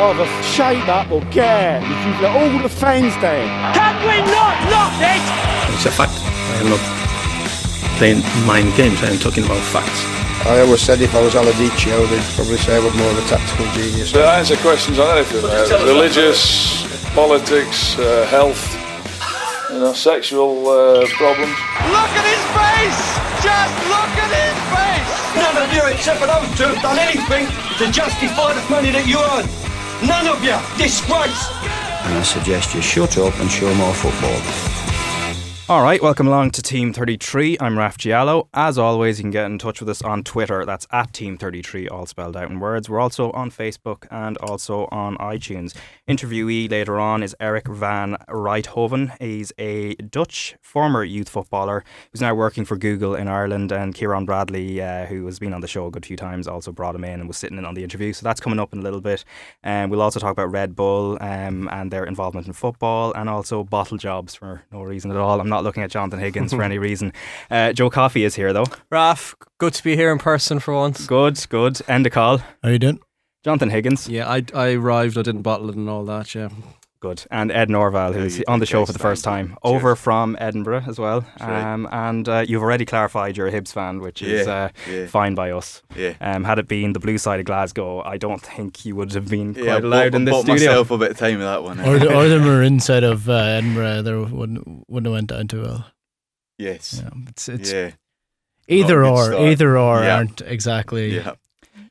Either shade up or get. If you've let all the fans down. Can we not lock it? It's a fact. I am not playing mind games. I am talking about facts. I always said if I was Allardici, they'd probably say I was more of a tactical genius. To answer questions on anything, uh, religious, politics, uh, health, you know, sexual uh, problems. Look at his face! Just look at his face! None of you except for those two have done anything to justify the money that you earn. None of you. Disgrace. And I suggest you shut up and show more football. All right, welcome along to Team 33. I'm Raf Diallo. As always, you can get in touch with us on Twitter. That's at Team 33, all spelled out in words. We're also on Facebook and also on iTunes. Interviewee later on is Erik van Rijthoven. He's a Dutch former youth footballer who's now working for Google in Ireland. And Ciaran Bradley, uh, who has been on the show a good few times, also brought him in and was sitting in on the interview. So that's coming up in a little bit. And um, we'll also talk about Red Bull um, and their involvement in football and also bottle jobs for no reason at all. I'm not looking at Jonathan Higgins for any reason. Uh, Joe Coffey is here though. Raf, good to be here in person for once. Good, good. End the call. How you doing? Jonathan Higgins. Yeah, I, I arrived. I didn't bottle it and all that. Yeah. Good. And Ed Norval, who's yeah, on the show for the first time, over from Edinburgh as well. Um, and uh, you've already clarified you're a Hibs fan, which is uh, yeah. fine by us. Yeah. Um, had it been the blue side of Glasgow, I don't think you would have been quite yeah, allowed bought, in this bought studio. myself a bit of time with that one. or, the, or the maroon side of uh, Edinburgh, there wouldn't wouldn't have went down too well. Yes. Yeah, it's it's yeah. either or, start. either or Yeah. aren't exactly.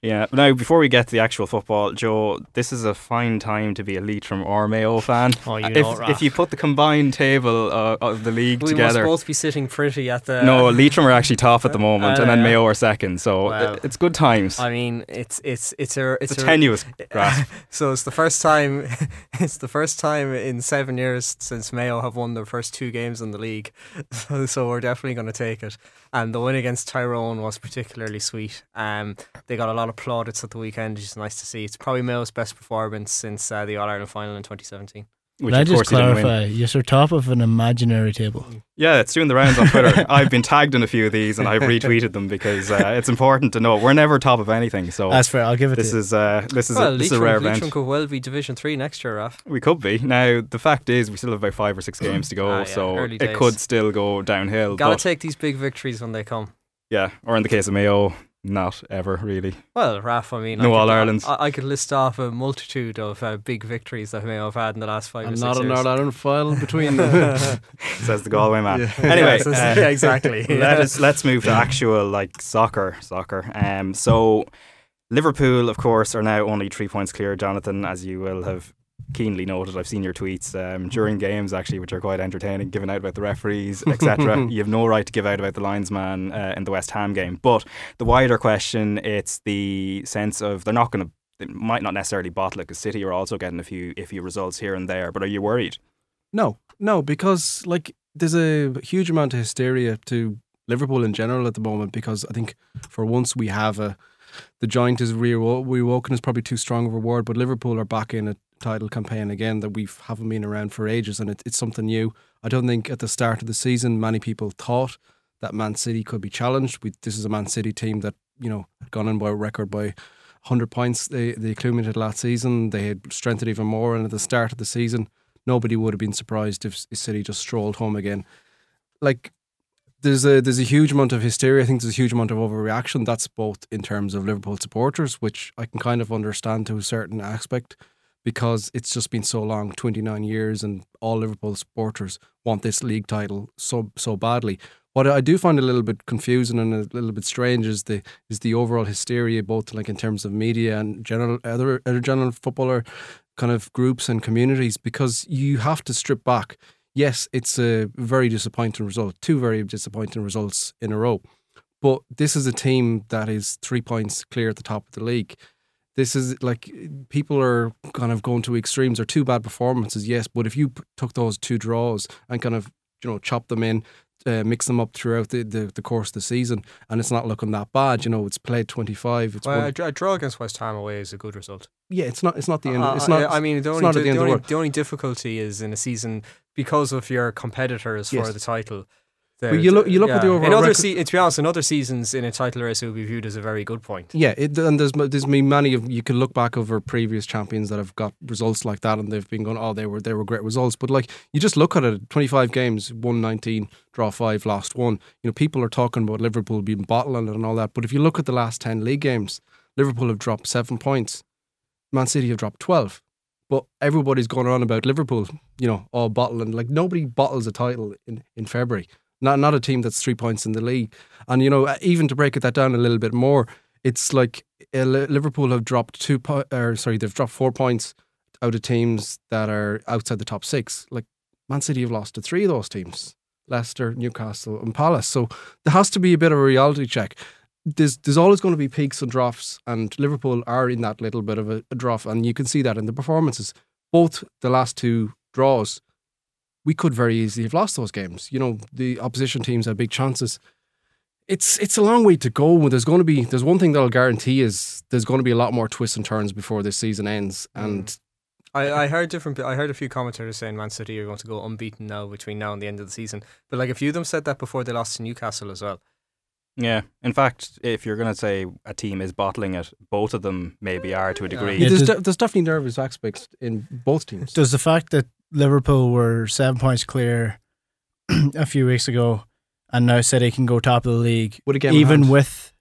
Yeah. Now, before we get to the actual football, Joe, this is a fine time to be a Leitrim or Mayo fan. Oh, you if, it, if you put the combined table uh, of the league we together. must both be sitting pretty at the. no, Leitrim are actually top at the moment, and then Uh, Mayo are second. So Wow. it- it's good times. I mean, it's it's it's a it's, it's a tenuous grasp. So it's the first time, it's the first time in seven years since Mayo have won their first two games in the league. So, so we're definitely going to take it. And the win against Tyrone was particularly sweet. Um, they got a lot of plaudits at the weekend, which is nice to see. It's probably Mayo's best performance since uh, the All Ireland final in 2017. Which Can I just course he didn't win. clarify? You're top of an imaginary table. Yeah, it's doing the rounds on Twitter. I've been tagged in a few of these and I've retweeted them because uh, it's important to know we're never top of anything. So That's fair. I'll give it this to is uh, this is well, a, this is a Leitrim, rare Leitrim event. could well be Division Three next year, Raf. We could be. Now the fact is, we still have about five or six games to go, Ah, yeah, so it could still go downhill. Gotta but take these big victories when they come. yeah, or in the case of Mayo, not ever really. Well, Raf, I mean, No All-Irelands. I, I could list off a multitude of uh, big victories that may have had in the last five or And six not an years. All Ireland final between them. Says the Galway man. Anyway, Yes, uh, yeah, exactly. let us let's move to actual like soccer, soccer. Um, so Liverpool, of course, are now only three points clear. Jonathan, as you will have keenly noted, I've seen your tweets um, during games actually, which are quite entertaining, giving out about the referees, etc. you have no right to give out about the linesman uh, in the West Ham game. But the wider question, it's the sense of they're not going to. They might not necessarily bottle it because City are also getting a few iffy results here and there. But are you worried? No, no, because like there's a huge amount of hysteria to Liverpool in general at the moment because I think for once we have a the joint is re- rewoken is probably too strong of a word, but Liverpool are back in a title campaign again that we haven't been around for ages, and it, it's something new. I don't think at the start of the season many people thought that Man City could be challenged. We, this is a Man City team that you know had gone in by record by 100 points they they accumulated last season. They had strengthened even more, and at the start of the season, nobody would have been surprised if City just strolled home again. Like there's a there's a huge amount of hysteria. I think there's a huge amount of overreaction. That's both in terms of Liverpool supporters, which I can kind of understand to a certain aspect, because it's just been so long, 29 years, and all Liverpool supporters want this league title so so badly. What I do find a little bit confusing and a little bit strange is the is the overall hysteria, both like in terms of media and general other other general footballer kind of groups and communities, because you have to strip back. Yes, it's a very disappointing result, two very disappointing results in a row. But this is a team that is three points clear at the top of the league. This is like people are kind of going to extremes or two bad performances, yes. But if you p- took those two draws and kind of you know chop them in, uh, mix them up throughout the, the, the course of the season, and it's not looking that bad. You know, it's played twenty five. It's Well, won- a, draw against West Ham away is a good result. yeah, it's not. It's not the end. Uh, it's not. I mean, the only, the the, only, the only difficulty is in a season because of your competitors for the title. They're- But you look- you look at the overall In other record- se- to be honest, in other seasons in a title race, it would be viewed as a very good point. Yeah, it, and there's there's been many of you can look back over previous champions that have got results like that, and they've been going, oh, they were they were great results. But like you just look at it, 25 games, won 19, draw five, lost one. You know, people are talking about Liverpool being bottling it and all that. But if you look at the last 10 league games, Liverpool have dropped seven points, Man City have dropped 12. But everybody's going on about Liverpool, you know, all bottling. Like nobody bottles a title in, in February. Not not a team that's three points in the league. And you know, even to break it that down a little bit more, it's like uh, Liverpool have dropped two, po- or sorry, they've dropped four points out of teams that are outside the top six. Like Man City have lost to three of those teams: Leicester, Newcastle, and Palace. So there has to be a bit of a reality check. There's there's always going to be peaks and troughs, and Liverpool are in that little bit of a, a trough, and you can see that in the performances. Both the last two draws, we could very easily have lost those games. You know, the opposition teams had big chances it's it's a long way to go. There's going to be there's one thing that I'll guarantee is there's going to be a lot more twists and turns before this season ends. Mm. And I, I heard different. I heard a few commentators saying Man City are going to go unbeaten now between now and the end of the season. But like a few of them said that before they lost to Newcastle as well. Yeah. In fact, if you're going to say a team is bottling it, both of them maybe are to a degree. Yeah, there's, there's definitely nervous aspects in both teams. Does the fact that Liverpool were seven points clear a few weeks ago, and now City can go top of the league, With a game even with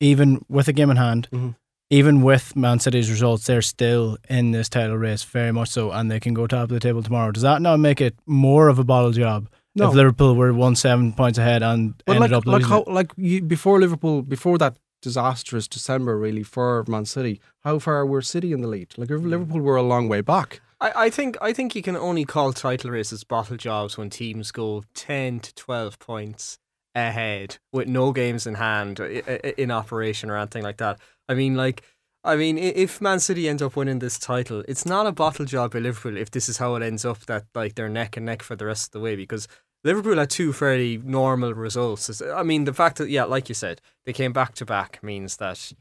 even with a game in hand, Mhm. even with Man City's results, they're still in this title race very much so, and they can go top of the table tomorrow. Does that not make it more of a bottle job No. if Liverpool were one seven points ahead and ended like up like losing? how like you, before Liverpool before that disastrous December really for Man City, how far were City in the lead? Like Liverpool were a long way back. I, I think I think you can only call title races bottle jobs when teams go ten to twelve points ahead with no games in hand in operation or anything like that. I mean, like, I mean, if Man City end up winning this title, it's not a bottle job by Liverpool if this is how it ends up that like they're neck and neck for the rest of the way because Liverpool had two fairly normal results. I mean, the fact that yeah, like you said, they came back to back means that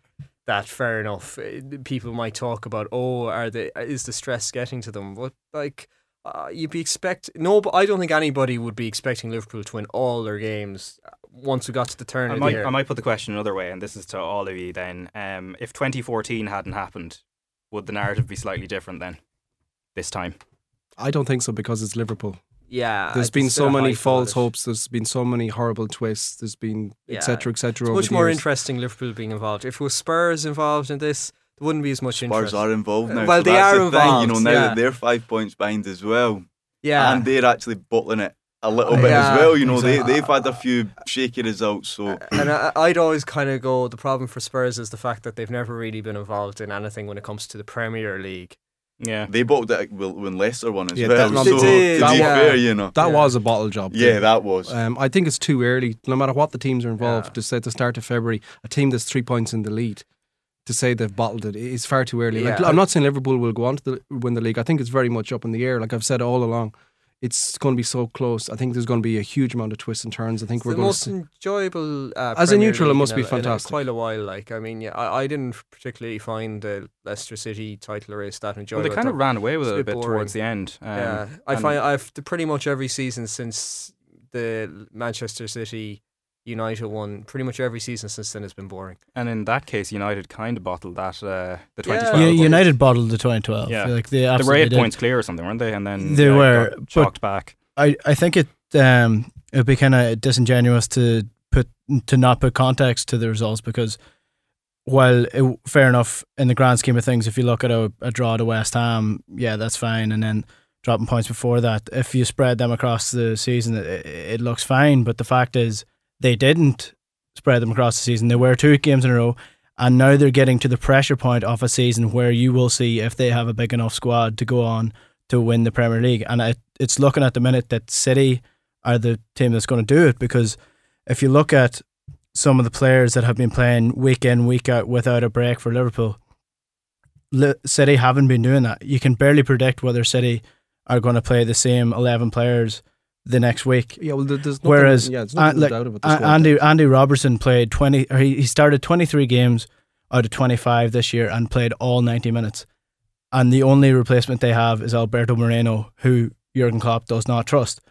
that fair enough. eh, People might talk about, oh, are they? Is the stress getting to them? But like, uh, you'd be expect no, but I don't think anybody would be expecting Liverpool to win all their games uh, once we got to the turn I of might, the year. I might put the question another way, and this is to all of you then. Um, if 2014 hadn't happened, would the narrative be slightly different then? This time? I don't think so because it's Liverpool. Yeah, There's it's been so many false it. hopes. There's been so many horrible twists. There's been Yeah. etc. etc. It's much the more years. interesting Liverpool being involved. If it was Spurs involved in this, there wouldn't be as much interest Spurs are involved now. Well, so they are the thing, you know, now yeah. that they're five points behind as well. yeah, And they're actually bottling it a little bit Yeah, as well. You know, exactly. they, they've had a few shaky results. So and I'd always kind of go. The problem for Spurs is the fact that they've never really been involved in anything when it comes to the Premier League. Yeah. they bottled it when when Leicester won as Yeah, well. that- so they did, to be yeah. fair, you know. That Yeah. was a bottle job. Yeah, that was. Um, I think it's too early. No matter what the teams are involved, Yeah. to say at the start of February, a team that's three points in the lead, to say they've bottled it is far too early. Like, I'm not saying Liverpool will go on to the, win the league. I think it's very much up in the air. Like I've said all along, it's going to be so close. I think there's going to be a huge amount of twists and turns. I think It's we're the going to most see. enjoyable. Uh, As a Premier neutral, it must in be a- in fantastic. quite a while, like I mean, yeah, I, I didn't particularly find the Leicester City title race that Well, enjoyable. they kind of ran away with it a a bit bit boring. towards the end. Um, yeah, I find I've pretty much every season since the Manchester City United won pretty much every season since then has been boring. And in that case, United kind of bottled that. Uh, the Yeah. 2012. U- well, United bottled the 2012. Yeah. like they they were eight did. points clear or something, weren't they? And then They uh, were, got but- chalked back. I, I think it um it'd be kind of disingenuous to put to not put context to the results because while it, fair enough in the grand scheme of things, if you look at a, a draw to West Ham, yeah, that's fine, and then dropping points before that, if you spread them across the season, it, it looks fine. But the fact is, they didn't spread them across the season. They were two games in a row. And now they're getting to the pressure point of a season where you will see if they have a big enough squad to go on to win the Premier League. And it, it's looking at the minute that City are the team that's going to do it because if you look at some of the players that have been playing week in, week out without a break for Liverpool, City haven't been doing that. You can barely predict whether City are going to play the same 11 players the next week. Yeah, well, there's nothing, Whereas yeah, there's uh, like, doubt about the squad. Andy Andy Robertson played twenty, or he, he started twenty three games out of twenty five this year and played all ninety minutes. And the only replacement they have is Alberto Moreno, who Jurgen Klopp does not trust.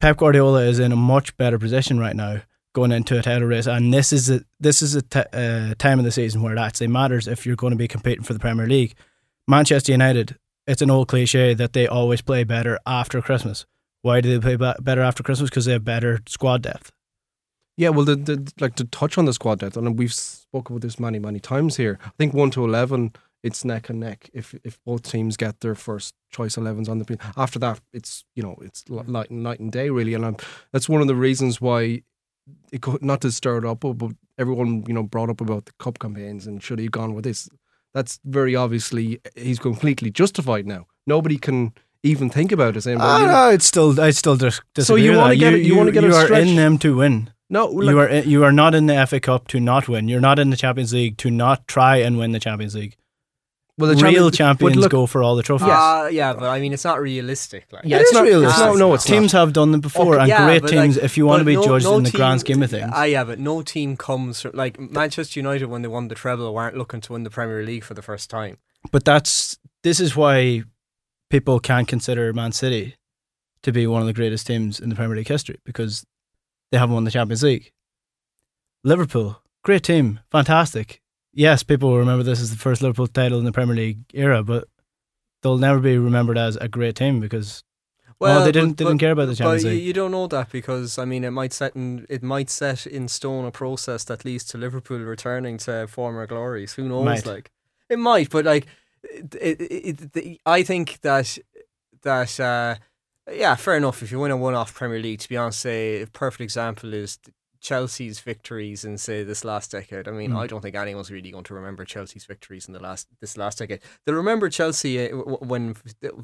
Pep Guardiola is in a much better position right now going into a title race, and this is a this is a t- uh, time of the season where it actually matters if you're going to be competing for the Premier League. Manchester United, it's an old cliche that they always play better after Christmas. Why do they play better after Christmas? Because they have better squad depth. Yeah, well, the, the like to touch on the squad depth, and we've spoken about this many, many times here. I think one to eleven, it's neck and neck. If if both teams get their first choice 11s on the field, after that, it's you know it's li- light night and day really, and I'm, that's one of the reasons why it could, not to stir it up, but, everyone you know brought up about the cup campaigns and should he gone with this. That's very obviously he's completely justified now. Nobody can even think about it. Saying, well, Ah, no, it's still I still dis- So you wanna get it- you wanna get a you are stretch- in them to win. No, you are in, you are not in the FA Cup to not win. You're not in the Champions League to not try and win the Champions League. Well, the real champion- champions look- go for all the trophies. Uh, yeah, but I mean, it's not realistic. Like, Yeah, it's not realistic. no, no, it's teams have done them before, Okay, and yeah, great teams. like- if you want to be no- judged no in the team- grand scheme of things, Ah, yeah, but no team comes from, like Manchester United when they won the treble weren't looking to win the Premier League for the first time. but that's this is why people can't consider Man City to be one of the greatest teams in the Premier League history because they haven't won the Champions League. Liverpool, great team, fantastic. Yes, people will remember this as the first Liverpool title in the Premier League era, but they'll never be remembered as a great team because oh, well, they didn't but- didn't care about the Champions but League. You don't know that because I mean, it might set in it might set in stone a process that leads to Liverpool returning to former glories. Who knows? Might. Like it might, but like it, it, it, I think that that uh, yeah, fair enough. If you win a one-off Premier League, to be honest, a perfect example is Chelsea's victories in say this last decade. I mean, Mm. I don't think anyone's really going to remember Chelsea's victories in the last this last decade. They'll remember Chelsea uh, w- when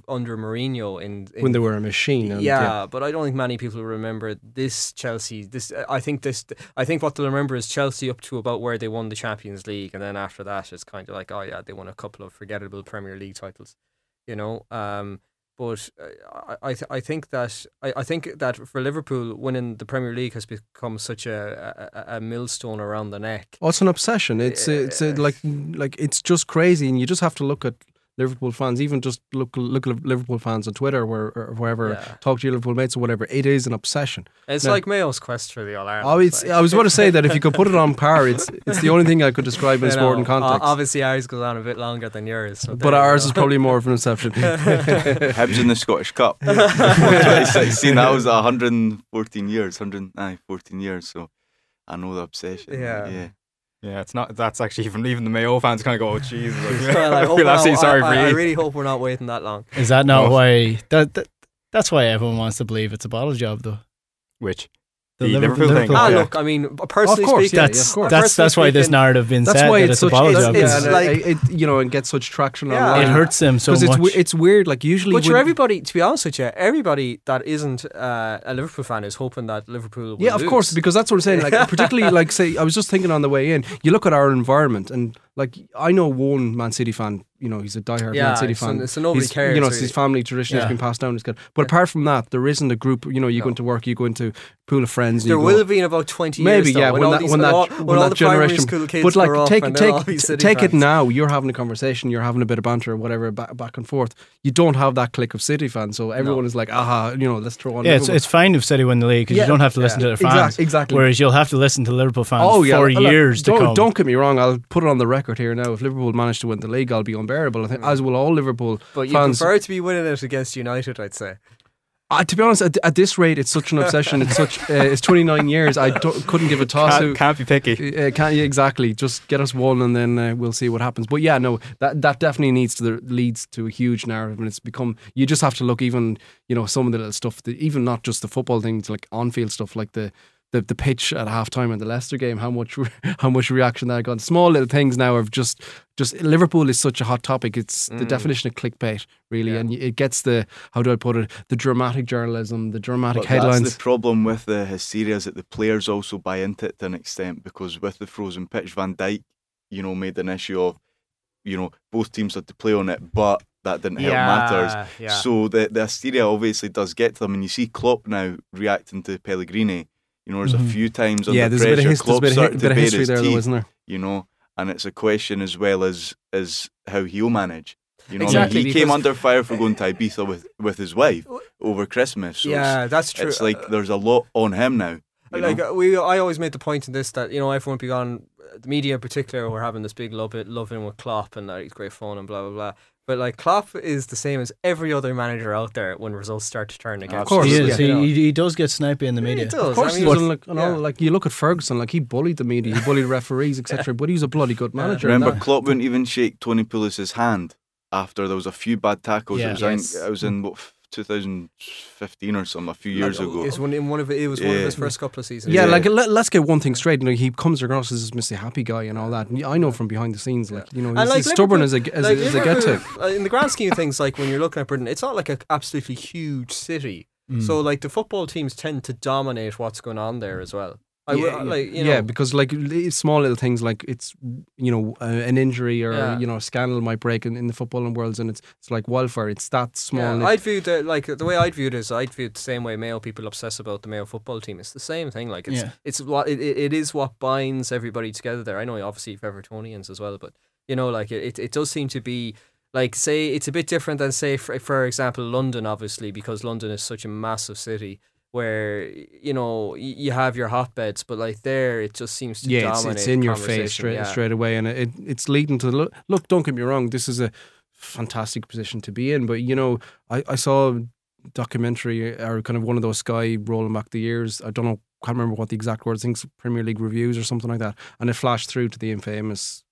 under Mourinho in, in when they were a machine. And, yeah, but I don't think many people remember this Chelsea. This I think this I think what they'll remember is Chelsea up to about where they won the Champions League, and then after that, it's kind of like oh yeah, they won a couple of forgettable Premier League titles, you know. Um, but uh, I I, th- I think that I, I think that for Liverpool, winning the Premier League has become such a a, a millstone around the neck. Oh, it's an obsession. It's a, it's a, like like it's just crazy, and you just have to look at Liverpool fans. Even just look look at Liverpool fans on Twitter, where or wherever, Yeah. talk to your Liverpool mates or whatever. It is an obsession. It's Now- like Mayo's quest for the All Ireland. Oh, it's, I was going to say that if you could put it on par, it's it's the only thing I could describe in You sport know, and context. o- Obviously, ours goes on a bit longer than yours. So but ours go. is probably more of an exception. Hibs in the Scottish Cup. 2016, that was 114 years, 100, aye, 14 years. So I know the obsession. Yeah. yeah. Yeah, it's not. That's actually even even the Mayo fans kind of go, "Oh, Jesus!" Oh, well, I, hope feel we're absolutely not- sorry I, for I, I really hope we're not waiting that long. Is that not Oh. why? That, that that's why everyone wants to believe it's a bottle job, though. Which The, The Liverpool, Liverpool thing. Ah, thing. look, I mean, personally Of course, speaking, yeah, that's of course. that's personally that's why this narrative been That's said why that it's it's, a such bottle it's, job. it's yeah, because and like- it, it, you know and get such traction Yeah. online. it hurts them so because much. it's it's weird. Like usually, But when- sure, everybody, to be honest with you, everybody that isn't uh, a Liverpool fan is hoping that Liverpool will Yeah, of lose. course, because that's what I'm saying. Like, particularly, like, say, I was just thinking on the way in. You look at our environment, and like, I know one Man City fan. You know, he's a diehard Yeah, Man City so- fan. so nobody He's- cares, You know, it's really. his family tradition has been passed down. It's good. But apart from that, there isn't a group. You know, you go into work, you go into pool of friends. and there you will go, have been about twenty Maybe years. though, yeah, when, when all that these, when that all, when when all that the primary generation. school kids but like grow up take and they'll all take be take it now. You're having a conversation. You're having a bit of banter or whatever back, back and forth. You don't have that clique of City fans, so everyone is like, aha, you know, let's throw on. yeah, it's, it's fine if City win the league because Yeah, you don't have to listen to their fans. Exact- exactly. Whereas you'll have to listen to Liverpool fans Oh for look, years to don't, come. Don't get me wrong. I'll put it on the record here now. If Liverpool manage to win the league, I'll be unbearable. I think, as will all Liverpool But you fans. prefer to be winning it against United, I'd say. Uh, to be honest, at, at this rate, it's such an obsession. It's such. Uh, it's 29 years. I don't, couldn't give a toss. can't, can't be picky. Uh, can't you exactly? Just get us one, and then uh, we'll see what happens. But yeah, no, that that definitely needs to the, leads to a huge narrative, and it's become. You just have to look even, you know, some of the little stuff, that, even not just the football things, like on-field stuff, like the. The, the pitch at halftime in the Leicester game, how much how much reaction that got. Small little things now of just just Liverpool is such a hot topic. It's the Mm. definition of clickbait, really, Yeah. and it gets the how do I put it the dramatic journalism, the dramatic But headlines. That's the problem with the hysteria is that the players also buy into it to an extent because with the frozen pitch, Van Dijk, you know, made an issue of, you know, both teams had to play on it, but that didn't help matters. yeah. So the the hysteria obviously does get to them, and you see Klopp now reacting to Pellegrini. You know, there's Mhm. a few times under yeah, there's a pressure, bit of, his, there's a Klopp bit of, to bit of history his there, teeth, isn't there? You know, and it's a question as well as as how he'll manage. You know, Exactly, he came under fire for going to Ibiza with, with his wife over Christmas. So Yeah, that's true. It's like there's a lot on him now. like know? uh, we, I always made the point in this that you know everyone be on the media in particular were having this big love it, love in with Klopp and that he's great fun and blah blah blah. But like Klopp is the same as every other manager out there when results start to turn against. Him. Of course, he is. you know. He, he does get snipey in the media. He does. Of course, I he mean, doesn't look. And all, yeah. like you look at Ferguson, like he bullied the media, he bullied referees, etc. But he was a bloody good manager. and Remember, that- Klopp wouldn't even shake Tony Pulis's hand after there was a few bad tackles. Yeah. It was, Yes. in, it was in what, 2015 or something, a few years Like, ago. It was one in one of it was one of Yeah. his first couple of seasons. Yeah, Yeah. like let, us get one thing straight. You know, he comes across as this Mr. Happy guy and all that. And I know from behind the scenes, like you know, he's, like he's stubborn as a as, like a, as a get to. Uh, In the grand scheme of things, like when you're looking at Britain, it's not like an absolutely huge city. So like the football teams tend to dominate what's going on there as well. I would- yeah, like you yeah, because like small little things like it's you know uh, an injury or Yeah. you know a scandal might break in, in the footballing worlds and it's it's like wildfire. It's that small. Yeah, I'd view the like the way I'd view it is I'd view it the same way Mayo people obsess about the Mayo football team. It's the same thing. Like it's Yeah. it's what it, it is what binds everybody together there. I know obviously you've Evertonians as well, but you know like it, it, it does seem to be like say it's a bit different than say for, for example London obviously because London is such a massive city where you know you have your hotbeds, but like there it just seems to yeah, it's, dominate it's in your face straight yeah. straight away, and it it's leading to look. Look, don't get me wrong. This is a fantastic position to be in, but you know, I I saw a documentary uh, or kind of one of those Sky rolling back the years. I don't know, can't remember what the exact words. I think Premier League reviews or something like that, and it flashed through to the infamous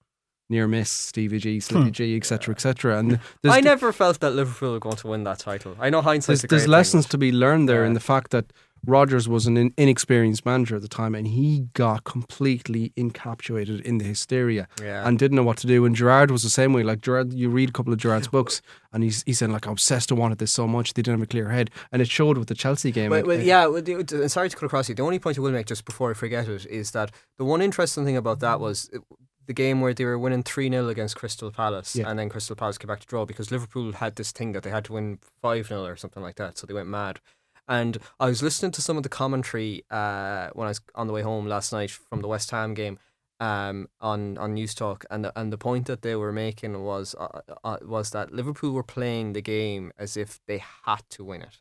near miss Stevie G, Slippy hmm. G, etc., etc. And there's I the- never felt that Liverpool were going to win that title. I know hindsight's there's, a there's great thing, lessons to be learned there in the fact that Rodgers was an in, inexperienced manager at the time and he got completely encapsulated in the hysteria Yeah. and didn't know what to do. And Gerrard was the same way. Like Gerrard, you read a couple of Gerrard's books and he's he said like I'm obsessed and wanted this so much they didn't have a clear head and it showed with the Chelsea game. Well, It- well, uh, yeah, well, the- the- sorry to cut across you. The only point I will make just before I forget it is that the one interesting thing about that was it- the game where they were winning 3 0 against Crystal Palace Yeah. and then Crystal Palace came back to draw because Liverpool had this thing that they had to win 5 0 or something like that. So they went mad. And I was listening to some of the commentary uh, when I was on the way home last night from the West Ham game um, on on Newstalk, and the, and the point that they were making was uh, uh, was that Liverpool were playing the game as if they had to win it,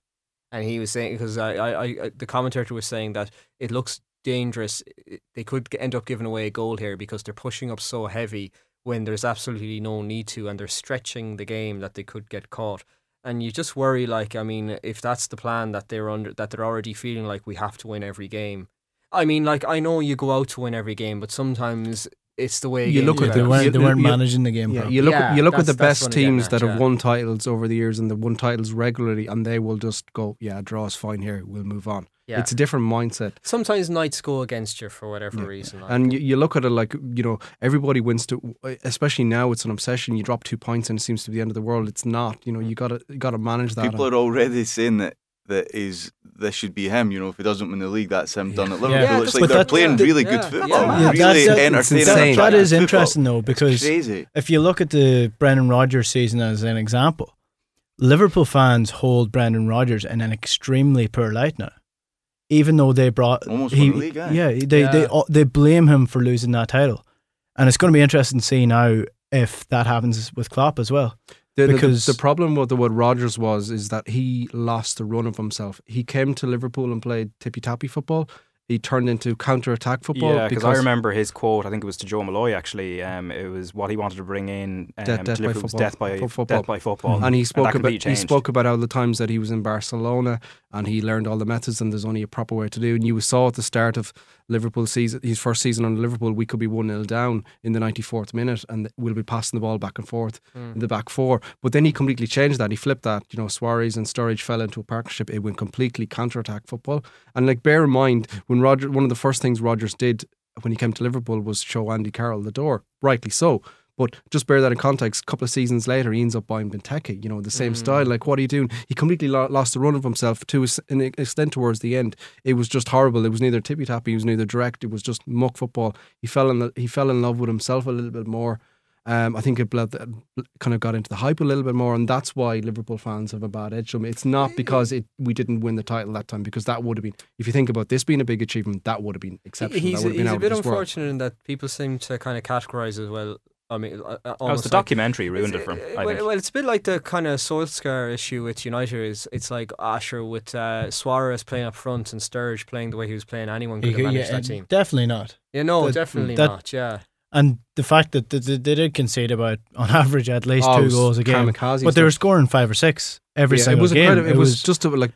and he was saying because I, I, I the commentator was saying that it looks dangerous. They could end up giving away a goal here because they're pushing up so heavy when there's absolutely no need to, and they're stretching the game that they could get caught. And you just worry, like, I mean, if that's the plan that they're under, that they're already feeling like we have to win every game. I mean, like, I know you go out to win every game, but sometimes it's the way You look at are. They the- weren't, you- they weren't you- managing the game Yeah, properly. you look Yeah, you look at the that's- that's best what I'm getting teams at, that have yeah. won titles over the years and they've won titles regularly and they will just go, Yeah, draw is fine here, we'll move on. Yeah. It's a different mindset. Sometimes nights go against you for whatever reason. like. And you, you look at it like, you know, everybody wins to, especially now it's an obsession. You drop two points and it seems to be the end of the world. It's not, you know, mm. you gotta, you gotta manage that. People are already saying that that is this should be him. You know, if he doesn't win the league, that's him done at Liverpool. Yeah, it's that's- like they're that's- playing yeah. really Yeah, good football, mad. Yeah, really that's- that's entertaining. insane. That is football. interesting though because if you look at the Brendan Rodgers season as an example, Liverpool fans hold Brendan Rodgers in an extremely poor light now. Even though they brought Almost he, won the league, eh? yeah, they they Yeah. they blame him for losing that title, and it's going to be interesting to see now if that happens with Klopp as well. The, the- because- the, problem with the, what Rodgers was is that he lost the run of himself. He came to Liverpool and played tippy tappy football. He turned into counter attack football. Yeah, because I remember his quote. I think it was to Joe Malloy. Actually, um, it was what he wanted to bring in. Um, Death- death by football. death by football. death by football, and he spoke about completely he spoke about all the times that he was in Barcelona and he learned all the methods and there's only a proper way to do. And you saw at the start of Liverpool season, his first season on Liverpool, we could be one 0 down in the ninety fourth minute, and we'll be passing the ball back and forth hmm. in the back four. But then he completely changed that. He flipped that. You know, Suarez and Sturridge fell into a partnership. It went completely counter attack football. And like, bear in mind when Roger, one of the first things Rodgers did when he came to Liverpool was show Andy Carroll the door. Rightly so. But just bear that in context. A couple of seasons later, he ends up buying Benteke. You know, the same style. Like, what are you doing? He completely lo- lost the run of himself to an extent towards the end. It was just horrible. It was neither tippy tappy. It was neither direct. It was just muck football. He fell in. The, he fell in love with himself a little bit more. Um, I think it bled, kind of got into the hype a little bit more, and that's why Liverpool fans have a bad edge. to them. It's not because it we didn't win the title that time, because that would have been. If you think about this being a big achievement, that would have been exceptional. He's, that would have been a bit of this world. unfortunate in that people seem to kind of categorize as well. I mean, uh, uh, Oh, the like- documentary ruined it for him. I well, think. well, it's a bit like the kind of Solskjaer issue with United. Is it's like Asher with uh, Suarez playing up front and Sturridge playing the way he was playing. Anyone could have could- managed yeah, that team. Definitely not. Yeah, no, That- definitely that- not. Yeah. And the fact that they, they they did concede about, on average, at least Oh, it two goals a game, kamikaze but they were scoring five or six every Yeah, single it was game. incredible. It, was, just a, like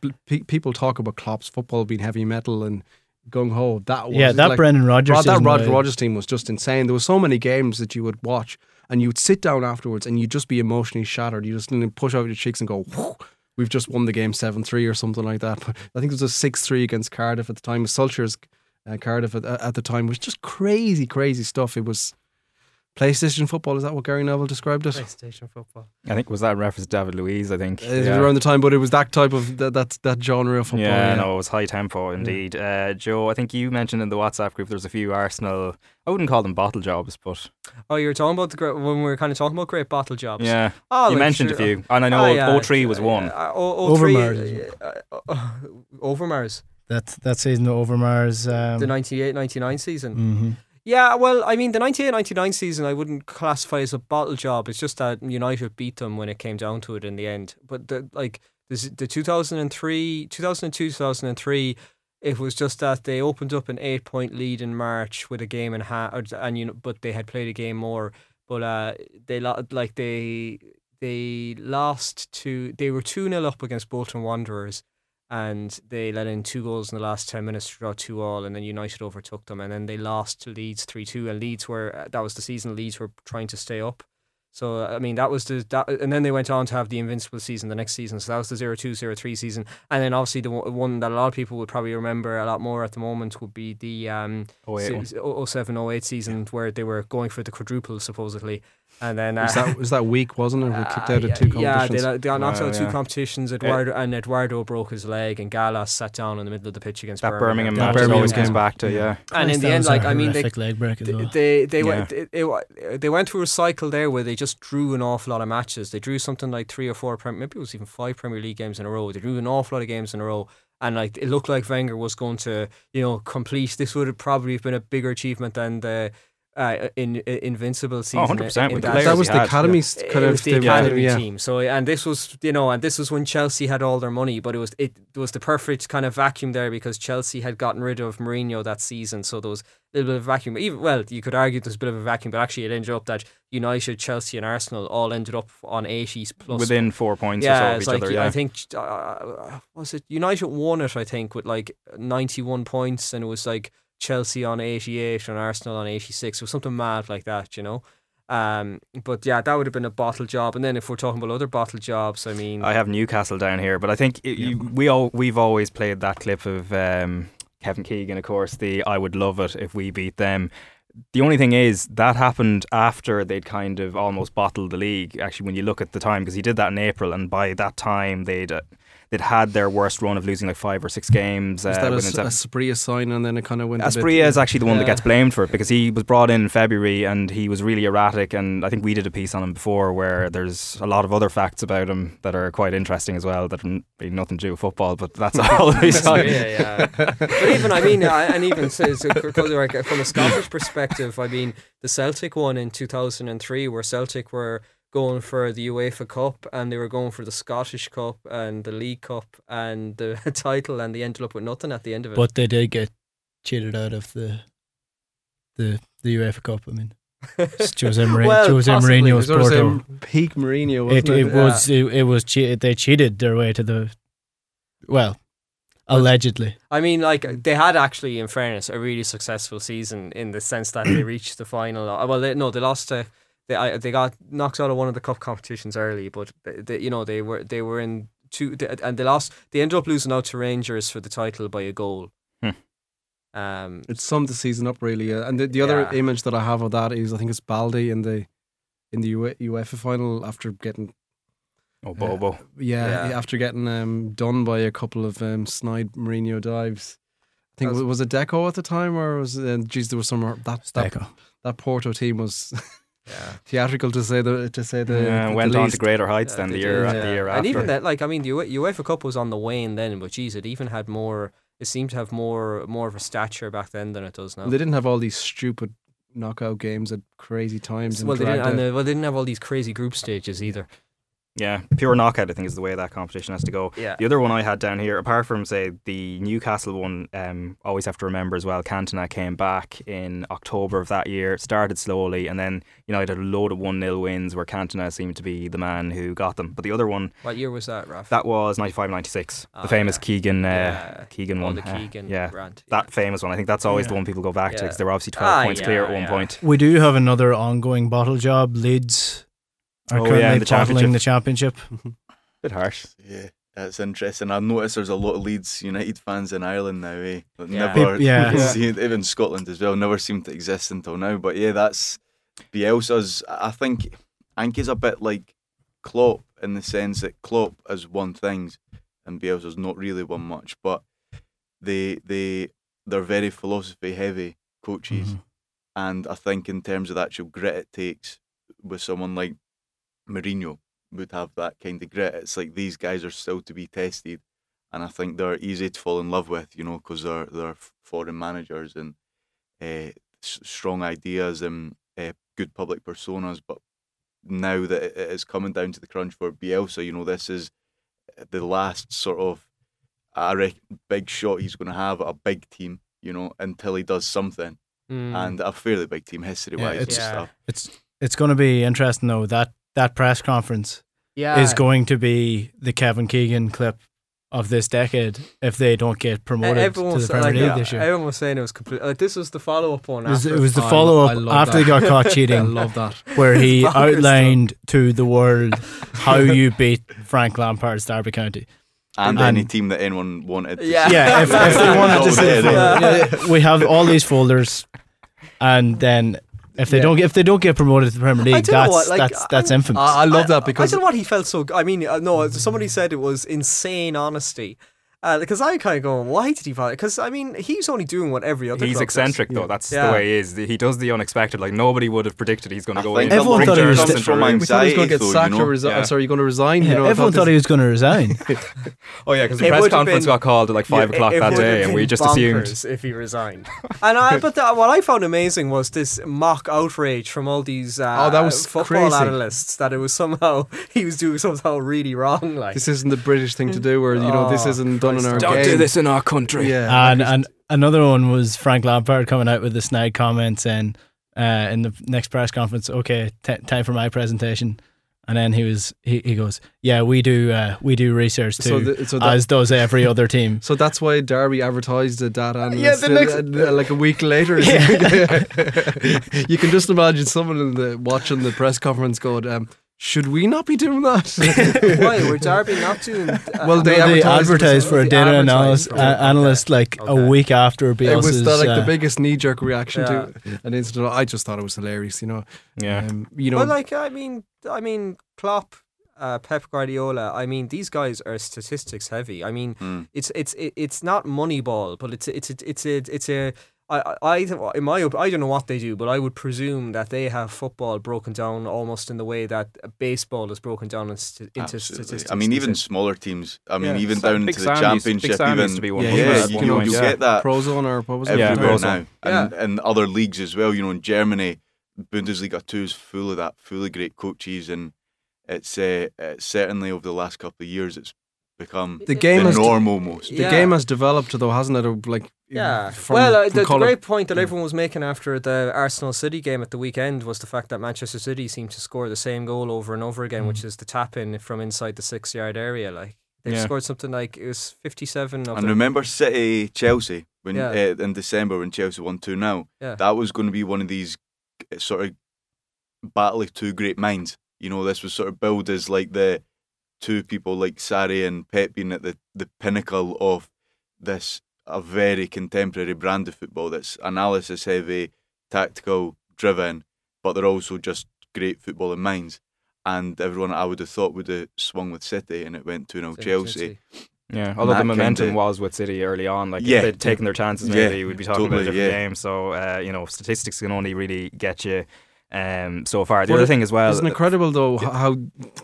people talk about Klopp's football being heavy metal and gung ho. That was Yeah, that like, Brendan Rodgers Rod- that was- Rodgers team was just insane. There were so many games that you would watch and you would sit down afterwards and you'd just be emotionally shattered. You just didn't push out your cheeks and go, "Whew, "We've just won the game seven three or something like that." But I think it was a six three against Cardiff at the time. Solskjaer's uh, Cardiff at, at the time It was just crazy, crazy stuff. It was PlayStation football. Is that what Gary Neville described it? PlayStation football. I think was that in reference to David Luiz. I think It was around the time, but it was that type of that that, that genre of football. Yeah, Yeah, no, it was high tempo indeed. Uh, Joe, I think you mentioned in the WhatsApp group there's a few Arsenal. I wouldn't call them bottle jobs, but Oh, you were talking about the great, when we were kind of talking about great bottle jobs. yeah, Oh, you like, mentioned sure. a few, and I know Oh, yeah. 03 was one. Uh, o- 03, Overmars. uh, uh, uh, Overmars. that that season of Overmars. Um, the 98 99 season. mhm. Yeah, well, I mean, the 98 99 season I wouldn't classify as a bottle job. It's just that United beat them when it came down to it in the end. But the, like this, the 2003, 2002, 2003, it was just that they opened up an eight point lead in March with a game in hand, and you know, but they had played a game more. But uh, they like they they lost to they were two 0 up against Bolton Wanderers and they let in two goals in the last 10 minutes to draw two all and then United overtook them and then they lost to Leeds 3-2 and Leeds were that was the season Leeds were trying to stay up. So I mean that was the that and then they went on to have the invincible season the next season. So that was the 0-2 0-3 season. And then obviously the one that a lot of people would probably remember a lot more at the moment would be the um 08 one. 07 08 season where they were going for the quadruple supposedly and then uh, was that was that week, wasn't it? We kicked out uh, of two yeah, competitions. they, they got knocked Wow, out of two yeah. competitions. Eduardo and Eduardo broke his leg, and Gallas sat down in the middle of the pitch against That Birmingham Birmingham. match Birmingham always game. comes back to yeah. And in the end, like I mean, they leg break as well. they they Yeah. went it, it, they went through a cycle there where they just drew an awful lot of matches. They drew something like three or four, maybe it was even five Premier League games in a row. They drew an awful lot of games in a row. And like it looked like Wenger was going to, you know, complete. This would have probably have been a bigger achievement than the uh, in, in Invincible season. 100% in with the that that was the had, academy yeah. kind it of the academy yeah. team. So and this was you know and this was when Chelsea had all their money, but it was it, was the perfect kind of vacuum there because Chelsea had gotten rid of Mourinho that season, so there was a little bit of vacuum. Even well, you could argue there's a bit of a vacuum, but actually it ended up that United, Chelsea, and Arsenal all ended up on 80s plus. Within four points or yeah, so of it's each like other. I think uh, was it United won it? I think with like 91 points, and it was like Chelsea on 88 and Arsenal on 86. It was something mad like that, you know. Um, but yeah, that would have been a bottle job. And then if we're talking about other bottle jobs, I mean, I have Newcastle down here, but I think it, you, we all we've always played that clip of um, Kevin Keegan, of course. The I would love it if we beat them. The only thing is that happened after they'd kind of almost bottled the league. Actually, when you look at the time, because he did that in April, and by that time they'd uh, they'd had their worst run of losing like five or six games. Was uh, that a, seven- a Sabria sign and then it kind of went a bit- is actually the one that gets blamed for it because he was brought in in February and he was really erratic. And I think we did a piece on him before where there's a lot of other facts about him that are quite interesting as well that have nothing to do with football, but that's all. yeah, yeah. But even I mean, and even so, so, from a Scottish perspective, I mean, the Celtic one in two thousand and three, where Celtic were going for the UEFA Cup and they were going for the Scottish Cup and the League Cup and the title, and they ended up with nothing at the end of it. But they did get cheated out of the the the UEFA Cup. I mean, it's Jose, Mourinho, Well, Jose possibly. Mourinho's Sort Porto. peak Mourinho, It, wasn't it? it was it, it was che- they cheated their way to the well, allegedly. I mean, like they had actually, in fairness, a really successful season in the sense that they reached the final. Uh, Well, they, no, they lost to they I, they got knocked out of one of the cup competitions early, but they, they, you know they were they were in two they, and they lost. They ended up losing out to Rangers for the title by a goal. Hmm. Um, It summed the season up really, uh, and the, the other Yeah. image that I have of that is I think it's Balde in the in the UE UEFA final after getting Oh, Bobo. yeah, Yeah. after getting um, done by a couple of um, snide Mourinho dives. I think That was- was, it Deco at the time, or was it, uh, geez, there was some that that, Deco. that Porto team was yeah. theatrical to say the to say the yeah, the went on to greater heights Yeah, than the year did, the yeah. year and even that, like I mean, the UE- UEFA Cup was on the wane then, but geez, it even had more. It seemed to have more more of a stature back then than it does now. They didn't have all these stupid knockout games at crazy times. And well, they didn't, and well, they didn't have all these crazy group stages either. Yeah, pure knockout, I think, is the way that competition has to go. Yeah. The other one I had down here, apart from, say, the Newcastle one, um, always have to remember as well, Cantona came back in October of that year, started slowly, and then United you know, had a load of 1 0 wins where Cantona seemed to be the man who got them. But the other one, What year was that, Raf? that was 95 96, Ah, the famous yeah. Keegan uh, Yeah. Keegan Oh, one. the uh, Keegan yeah, rant, that famous one. I think that's always the one people go back to because they were obviously 12 Ah, points clear at one yeah. point. We do have another ongoing bottle job. Leeds are Oh, currently in the bottling the championship. Bit harsh. Yeah, that's interesting. I've noticed there's a lot of Leeds United fans in Ireland now. Eh? That Yeah. Never, yeah. seen- even Scotland as well. Never seemed to exist until now. But yeah, that's Bielsa's. I think I think he's a bit like Klopp in the sense that Klopp has won things and Bielsa's not really won much. But they they they're very philosophy heavy coaches, Mhm. and I think in terms of the actual grit it takes with someone like Mourinho would have that kind of grit. It's like these guys are still to be tested, and I think they're easy to fall in love with, you know, because they're they're foreign managers and uh, s- strong ideas and uh, good public personas. But now that it is coming down to the crunch for Bielsa, you know, this is the last sort of I reckon big shot he's going to have at a big team, you know, until he does something. Mm. And a fairly big team history wise Yeah, it's- Yeah. stuff. It's it's going to be interesting though that that press conference yeah. is going to be the Kevin Keegan clip of this decade if they don't get promoted everyone to the Premier like, League this year. Everyone was saying it was complete. Like, this was the follow up one. It was, after. it was the follow up after that. they got caught cheating. I cheating, love that. where he It's bonkers outlined to the world how you beat Frank Lampard's Derby County. And, And- any team that anyone wanted. To Yeah. Yeah, if, if they wanted to Over see, there, yeah, we have all these folders, and then if they Yeah. don't get if they don't get promoted to the Premier League, that's what, like, that's that's I- infamous. I, I love that because I because don't know what he felt so. I mean, uh, no, somebody said it was insane honesty. Uh, because I kind of go, why did he bother? Because I mean, he's only doing what every other. He's club eccentric does. though. That's Yeah. the way he is. He does the unexpected. Like nobody would have predicted he's going to go think in. Everyone thought he was- journalists from the room. we thought he was going to get anxiety, sacked you know? or resign. Yeah. Sorry, you're going to resign. yeah, you know, everyone thought he was going to resign. Oh yeah, because the It press conference been- got called at like five Yeah, o'clock it that day, and we just assumed. if he resigned. and I, but the, what I found amazing was this mock outrage from all these uh, Oh, that was football crazy. analysts that it was somehow he was doing somehow really wrong. Like This isn't the British thing to do, where you know this Oh, isn't done in our Don't game. do this in our country. Yeah, and and another one was Frank Lampard coming out with the snide comments and uh, in the next press conference, "Okay, t- time for my presentation." And then he was he, he goes, "Yeah, we do uh, we do research So too, the- so that- as does every other team." So that's why Derby advertised the data analyst Yeah, the uh, next- uh, like a week later. you can just imagine someone in the watching the press conference going, um, "Should we not be doing that?" why were Derby not doing? Uh, Well, they No, they advertised advertised for a data analyst, for uh, okay. analyst like Okay. a week after it was the, like uh, the biggest knee jerk reaction Yeah. to an incident. I just thought it was hilarious. You know, Yeah. um, you know, Well, like I mean, I mean, Klopp, uh, Pep Guardiola. I mean, these guys are statistics heavy. I mean, Mm. it's it's it, it's not Moneyball, but it's it's a, it's a it's a. I, I, I- in my I don't know what they do, but I would presume that they have football broken down almost in the way that baseball is broken down in st- into Absolutely. statistics. I mean, even smaller teams. I mean, Yeah. even So down Big into the Sam Big championship, even to be one yeah, of them at you know, you yeah. get that Prozone or what was it? everywhere Yeah, now, Prozone. and and other leagues as well. You know, in Germany, Bundesliga two is full of that, full of great coaches, and it's uh, it's certainly over the last couple of years, it's become The game the has norm almost. the Yeah. game has developed though, hasn't it? Like Yeah. from- well, uh, the, the great point that everyone was making after the Arsenal City game at the weekend was the fact that Manchester City seemed to score the same goal over and over again, which is the tap in from inside the six yard area. Like they Yeah. scored something like it was fifty seven And them. remember City Chelsea when Yeah. uh, in December when Chelsea won two now. Yeah. That was going to be one of these uh, sort of battle of two great minds. You know, this was sort of billed as like the two people like Sarri and Pep being at the, the pinnacle of this a very contemporary brand of football that's analysis heavy, tactical driven, but they're also just great footballing minds. And everyone I would have thought would have swung with City and it went 2 0 Chelsea. Yeah, although the momentum kinda- was with City early on. Like Yeah. if they'd taken their chances, Yeah, maybe we'd be talking about a different yeah. game. So uh, you know, statistics can only really get you um, so far. The Well, other thing as well, Isn't incredible though h- how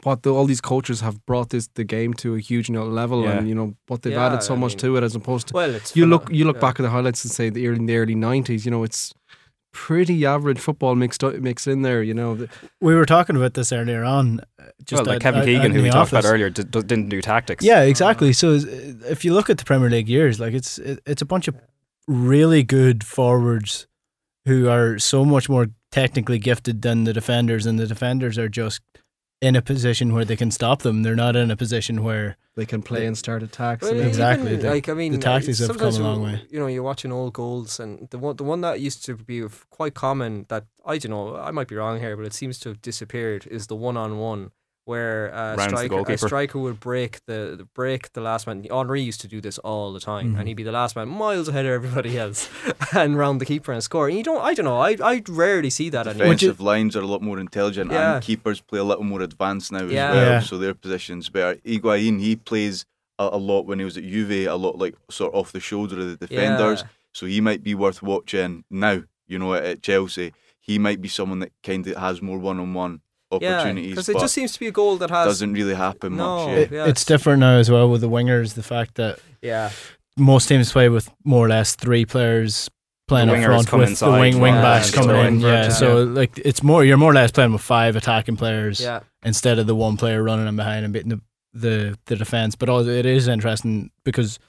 what the, all these coaches have brought this the game to a huge you know, level Yeah. and you know what they've Yeah, added so I much mean- to it as opposed to well, it's you pheno- look you look yeah. back at the highlights and say the early in the early nineties you know it's pretty average football mixed up, mixed in there. You know, we were talking about this earlier on. uh, Just well, like at- Kevin at- Keegan, at who the we talked about earlier, d- d- didn't do tactics. Yeah, exactly. So is- if you look at the Premier League years, like it's it- it's a bunch of really good forwards who are so much more technically gifted than the defenders, and the defenders are just in a position where they can stop them. They're not in a position where they can play and start attacks. Well, and even, Exactly. The- like I mean, the tactics have come a long way. You know, you're watching old goals, and the one the one that used to be quite common that I don't know, I might be wrong here, but it seems to have disappeared. Is the one on one where a Rounds striker, a striker would break the, the break the last man. Henri used to do this all the time, Mhm. and he'd be the last man, miles ahead of everybody else, and round the keeper and score. And you don't, I don't know, I I rarely see that anymore. Defensive lines are a lot more intelligent, Yeah. and keepers play a little more advanced now as Yeah. well. Yeah. So their positions better. Higuain he plays a, a lot when he was at Juve, a lot like sort of off the shoulder of the defenders. Yeah. So he might be worth watching now. You know, at, at Chelsea, he might be someone that kind of has more one-on-one Yeah, opportunities, because it just seems to be a goal that has doesn't really happen No. much. Yeah. it, yeah, it's different now as well with the wingers. The fact that yeah. most teams play with more or less three players playing The up front come with inside, the wing wing yeah, backs just coming in. Yeah, so like it's more you're more or less playing with five attacking players Yeah. instead of the one player running in behind and beating the the, the defense. But also it is interesting because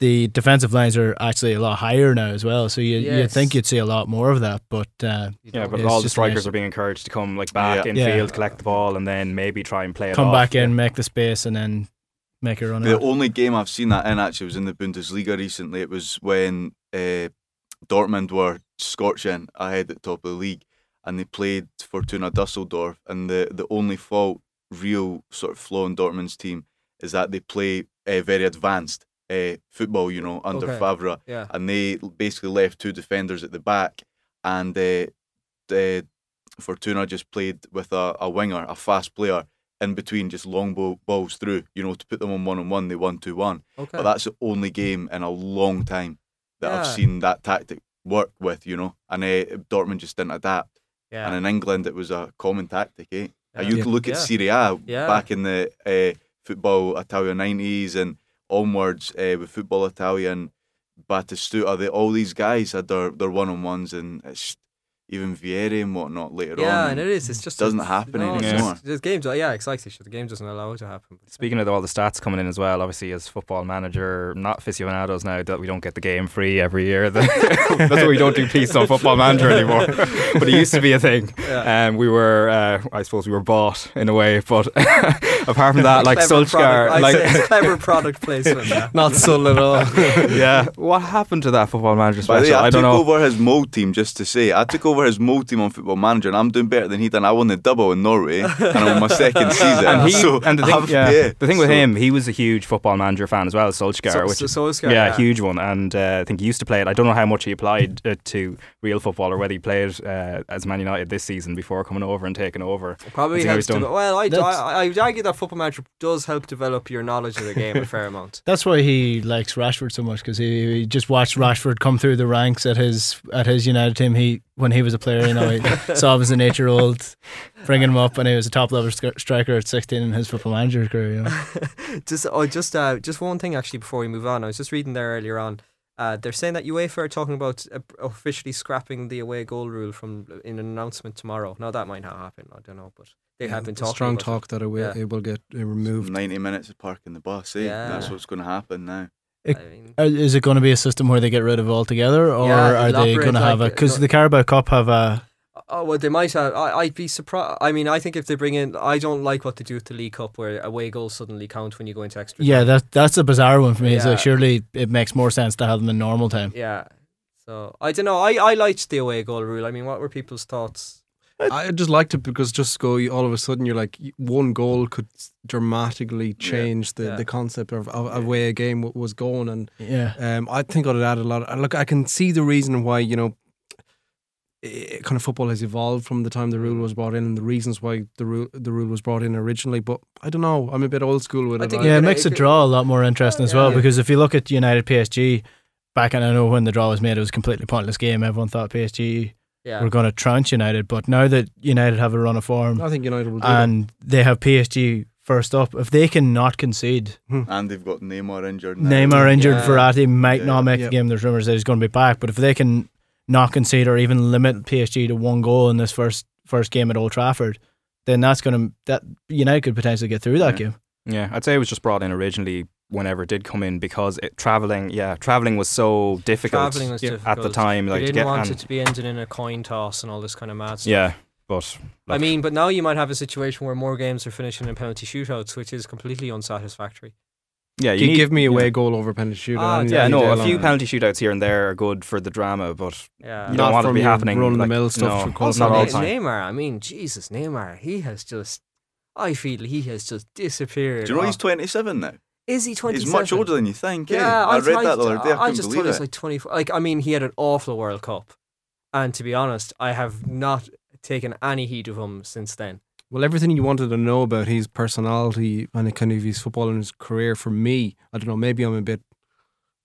the defensive lines are actually a lot higher now as well. So you you'd think you'd see a lot more of that. But uh, Yeah, but all the strikers nice. are being encouraged to come like back Yeah. in Yeah. field, collect the ball, and then maybe try and play it come off. back in, make the space, and then make a run. The out. only game I've seen that in actually was in the Bundesliga recently. It was when uh, Dortmund were scorching ahead at the top of the league, and they played Fortuna Dusseldorf. And the the only fault, real sort of flaw in Dortmund's team, is that they play uh, very advanced uh, football. You know, under Okay. Favre, Yeah. and they basically left two defenders at the back, and uh, the Fortuna just played with a, a winger, a fast player. In between, just long ball, balls through, you know, to put them on one on one, they won 2 1. Okay. But that's the only game in a long time that I've seen that tactic work with, you know. And uh, Dortmund just didn't adapt. yeah. And in England, it was a common tactic, eh? Yeah. You Yeah. can look at Yeah. Serie A Yeah. back in the uh, football Italia 90s and onwards uh, with football Italian, Batistuta, they, all these guys had their, their one on ones, and it's even Vieri and whatnot later yeah, on. Yeah, and it is. It's just doesn't it's- happen no, it's anymore. just- The games, yeah, exactly. The game doesn't allow it to happen. Speaking of all the stats coming in as well, obviously as football manager, not aficionados now that we don't get the game free every year. That's why we don't do piece on Football Manager anymore. but it used to be a thing. Yeah. Um, we were, uh, I suppose, we were bought in a way. But apart from that, like Clever Solskjaer, like say clever product placement. Yeah. not subtle at all. yeah, what happened to that Football Manager By way, special? I, I don't took know. over his Molde team just to say. I took over his Molde team on Football Manager, and I'm doing better than he done. I won the double in Norway, and I'm on my second season. And, he, so and the thing, I've- yeah, the thing with so- him, he was a huge football manager fan as well, Solskjaer. So- which so Solskjaer, yeah, yeah. huge one. And uh, I think he used to play it. I don't know how much he applied uh, to real football or whether he played uh, as Man United this season before coming over and taking over. Probably Let's see how helps. he's To, well, I, That's- I, I would argue that Football Manager does help develop your knowledge of the game a fair amount. That's why he likes Rashford so much because he, he just watched Rashford come through the ranks at his at his United team. He when he was a player, you know, he saw him as an eight year old, bringing him up, and he was a top level sk- striker at sixteen in his football manager career. You know. just, oh, just, uh, just one thing actually before we move on. I was just reading there earlier on. Uh, they're saying that UEFA are talking about uh, officially scrapping the away goal rule from in an announcement tomorrow. Now that might not happen. I don't know, but they have been There's talking. strong about talk that it will, Yeah. it will get removed. 90 minutes of parking the bus, eh? Yeah. That's what's going to happen now. It- I mean, Uh, Is it going to be a system where they get rid of it altogether, or Yeah, are they going to have like- a? Because the Carabao Cup have a. Oh well, they might have. I, I'd be surprised. I mean, I think if they bring in, I don't like what they do with the League Cup, where away goals suddenly count when you go into extra. Yeah, time. that that's a bizarre one for me. It's Yeah. like surely it makes more sense to have them in normal time. Yeah. So I don't know. I, I liked the away goal rule. I mean, what were people's thoughts? I just liked it because just go all of a sudden you're like one goal could dramatically change the, Yeah. the concept of, of, of way a game w- was going and Yeah. um, I think I'd add a lot. and Look, I can see the reason why you know eh, kind of football has evolved from the time the rule was brought in and the reasons why the rule the rule was brought in originally. But I don't know. I'm a bit old school with I it. think Yeah, it gonna- makes it the draw a lot more interesting as well Yeah. because if you look at United PSG back, and I know when the draw was made, it was a completely pointless game. Everyone thought PSG Yeah. were going to trounce United, but now that United have a run of form I think United will do that. and they have PSG first up, if they can not concede, hmm. And they've got Neymar injured now. Neymar injured, Yeah. Verratti might Yeah. not make Yeah. the game. There's rumours that he's going to be back, but if they can not concede or even limit PSG to one goal in this first first game at Old Trafford, then that's going to that United could potentially get through that game. Yeah, I'd say it was just brought in originally whenever it did come in because it, traveling, yeah, traveling was so difficult, Traveling was at difficult. the time. Like to didn't get want and- it to be ending in a coin toss and all this kind of mad stuff. yeah, but I mean, but now you might have a situation where more games are finishing in penalty shootouts, which is completely unsatisfactory. yeah, You, need- give me away yeah. goal over penalty shootout. Ah, Yeah, no, day a long. few penalty shootouts here and there are good for the drama, but Yeah. you don't want it to be happening. run-of-the-mill stuff no, for not qualifying. all the time. Neymar, I mean, Jesus, Neymar, he has just, I feel he has just disappeared. Do you know he's 27 now? Is he 27? He's much older than you think. Yeah, Yeah, I, I, read I, that the other day. I, I couldn't just thought believe he was it. like 24. Like, I mean, he had an awful World Cup. And to be honest, I have not taken any heed of him since then. Well, everything you wanted to know about his personality and kind of his football and his career for me, I don't know, maybe I'm a bit,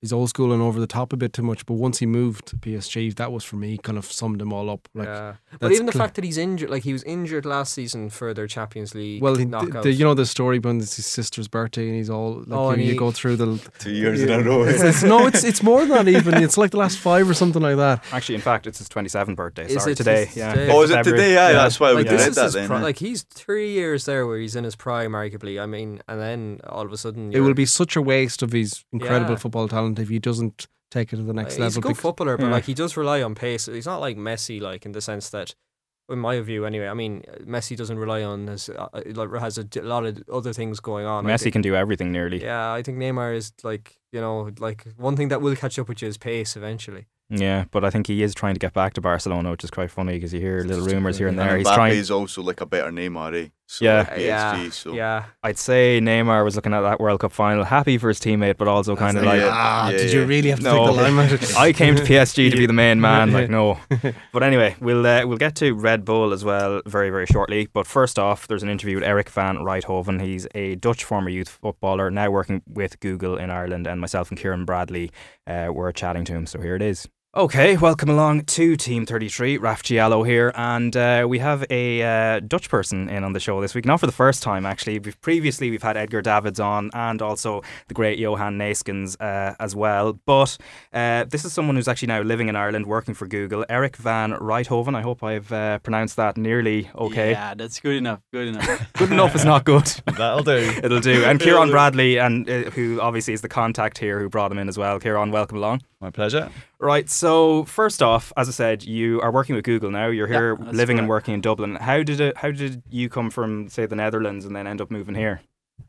he's old school and over the top a bit too much, but once he moved to PSG, that was for me kind of summed him all up. Like, yeah. But even the cl- fact that he's injured, like he was injured last season for their Champions League Well, he, knockout. the, you know the story when it's his sister's birthday and he's all like Oh, you, and you go through the Two years in a row. It's, it's- no, it's it's more than that even. It's like the last five or something like that. Actually, in fact, it's his 27th birthday. Is Sorry, it today. Yeah. today? Oh, is it today? Yeah, that's why we did this is that his then. pri- yeah. like he's three years there where he's in his prime, arguably. I mean, and then all of a sudden, It will be such a waste of his incredible Yeah. football talent if he doesn't take it to the next Uh, he's a good bec- footballer, but Yeah. like he does rely on pace. He's not like Messi, like in the sense that, in my view, anyway. I mean, Messi doesn't rely on his uh, uh, like, has a lot of other things going on. I Messi can do everything nearly. Yeah, I think Neymar is like you know like one thing that will catch up with you is pace eventually. Yeah, but I think he is trying to get back to Barcelona, which is quite funny because you hear little rumours here and there. And He's trying. He's also like a better Neymar, eh? So Yeah. like PSG, yeah, so yeah. I'd say Neymar was looking at that World Cup final, happy for his teammate, but also kind of Yeah. like, ah, Yeah, did yeah. you really have to No. take the limelight? I came to PSG to be the main man. Like, no. But anyway, we'll uh, we'll get to Red Bull as well very very shortly. But first off, there's an interview with Erik van Rijthoven. He's a Dutch former youth footballer now working with Google in Ireland, and myself and Ciaran Bradley uh, were chatting to him. So here it is. Okay, welcome along to Team 33. Raf Diallo here, and uh, we have a uh, Dutch person in on the show this week. Not for the first time, actually. We've previously we've had Edgar Davids on, and also the great Johan Neeskens uh, as well. But uh, this is someone who's actually now living in Ireland, working for Google. Erik van Rijthoven. I hope I've uh, pronounced that nearly okay. Yeah, that's good enough. Good enough. Good enough is not good. That'll do. It'll do. And Ciaran Bradley, and uh, who obviously is the contact here, who brought him in as well. Ciaran, welcome along. My pleasure. Right. So first off, as I said, you are working with Google now. You're here that's living and working in Dublin. How did it? How did you come from, say, the Netherlands and then end up moving here?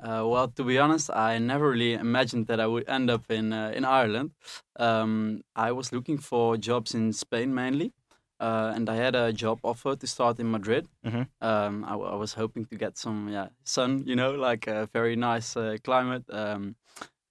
Uh, well, to be honest, I never really imagined that I would end up in uh, in Ireland. Um, I was looking for jobs in Spain mainly, uh, and I had a job offer to start in Madrid. Mhm. Um, I, w- I was hoping to get some yeah sun, you know, like a very nice uh, climate. Um,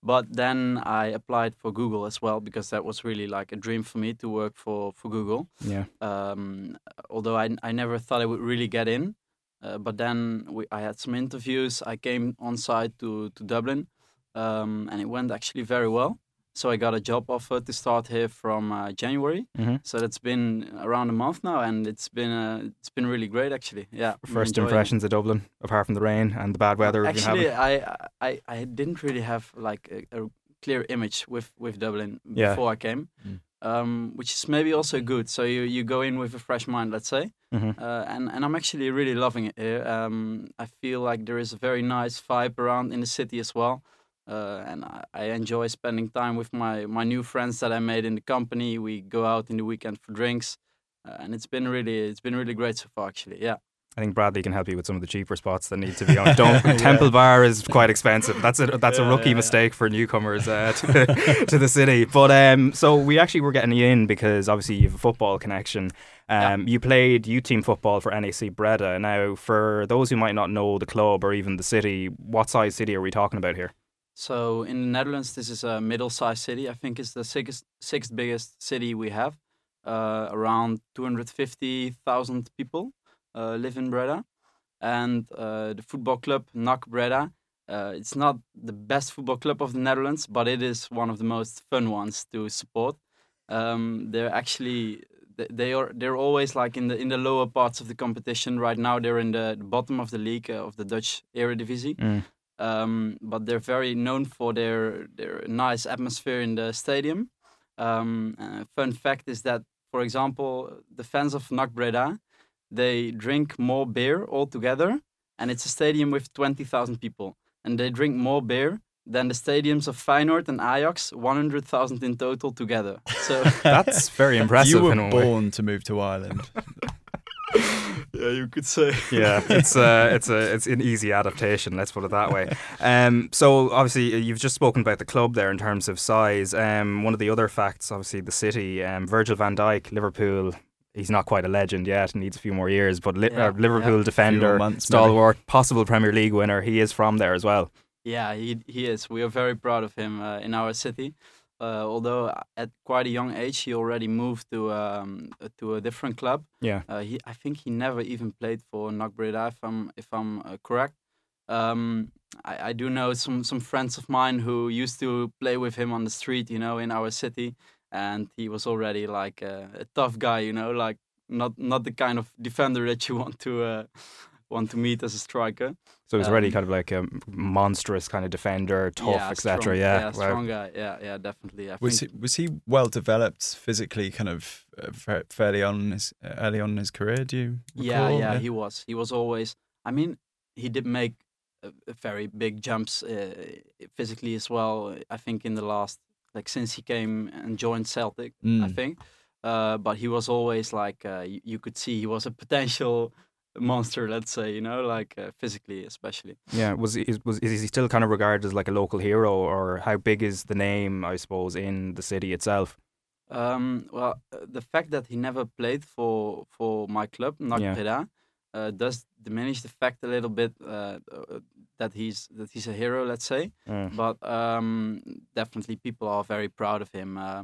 but then I applied for Google as well because that was really like a dream for me to work for for Google. Yeah. Um, although I I never thought I would really get in. Uh, but then we, I had some interviews. I came on site to, to Dublin, um, and it went actually very well. So I got a job offer to start here from uh, January. Mhm. So that's been around a month now, and it's been uh, it's been really great actually. Yeah. First enjoying it. impressions of Dublin, apart from the rain and the bad weather Actually. I, I I didn't really have like a, a clear image with with Dublin Yeah. before I came, Mm. um, which is maybe also good. So you you go in with a fresh mind, let's say, Mhm. uh, and and I'm actually really loving it here. Um, I feel like there is a very nice vibe around in the city as well. Uh, and I, I enjoy spending time with my, my new friends that I made in the company. We go out in the weekend for drinks, uh, and it's been really it's been really great so far. Actually, yeah. I think Bradley can help you with some of the cheaper spots that need to be on. Don't, Temple Bar is quite expensive. That's a that's a rookie yeah, yeah. mistake for newcomers uh, to, to the city. But um, so we actually were getting you in because obviously you have a football connection. Um, You played youth team football for NAC Breda. Now, for those who might not know the club or even the city, what size city are we talking about here? So in the Netherlands, this is a middle-sized city. I think it's the sixth sixth biggest city we have. Uh, around 250,000 people uh, live in Breda, and uh, the football club NAC Breda. Uh, it's not the best football club of the Netherlands, but it is one of the most fun ones to support. Um, they're actually they are they're always like in the in the lower parts of the competition. Right now, they're in the, the bottom of the league uh, of the Dutch Eredivisie Mm. Um, but they're very known for their their nice atmosphere in the stadium. Um, uh, fun fact is that for example, the fans of NAC Breda, they drink more beer altogether, and it's a stadium with 20,000 people, and they drink more beer than the stadiums of Feyenoord and Ajax, 100,000 in total together. So that's very impressive. You were in a way. born to move to Ireland. yeah, you could say. yeah, it's uh, it's a it's an easy adaptation. Let's put it that way. Um, so obviously you've just spoken about the club there in terms of size. Um, one of the other facts, obviously, the city. Um, Virgil Van Dijk, Liverpool. He's not quite a legend yet. Needs a few more years, but li- Yeah, uh, Liverpool yeah. defender, months, stalwart, possible Premier League winner. He is from there as well. Yeah, he he is. We are very proud of him uh, in our city. Uh, although at quite a young age, he already moved to um, uh, to a different club. Yeah. Uh, he I think he never even played for NAC Breda, if I'm if I'm uh, correct. Um, I, I do know some some friends of mine who used to play with him on the street, you know, in our city, and he was already like a, a tough guy, you know, like not not the kind of defender that you want to want to meet as a striker. So he's already Um, kind of like a monstrous kind of defender, tough, yeah, etc. strong- Yeah, yeah, wow. strong guy. Yeah, yeah, definitely. I Was he, was he well developed physically, kind of uh, fairly on his, uh, early on in his career? Do you? yeah, recall? yeah, he was. He was always. I mean, he did make uh, very big jumps uh, physically as well. I think in the last, like since he came and joined Celtic, I Mm. think. Uh, but he was always like uh, you, you could see he was a potential monster. Let's say you know, like uh, physically especially. Yeah, was he, was is he still kind of regarded as like a local hero, or how big is the name? I suppose in the city itself. Um, well, uh, the fact that he never played for for my club, NAC Yeah. Uh, does diminish the fact a little bit uh, uh, that he's that he's a hero, let's say. Mm. But um, definitely, people are very proud of him, uh,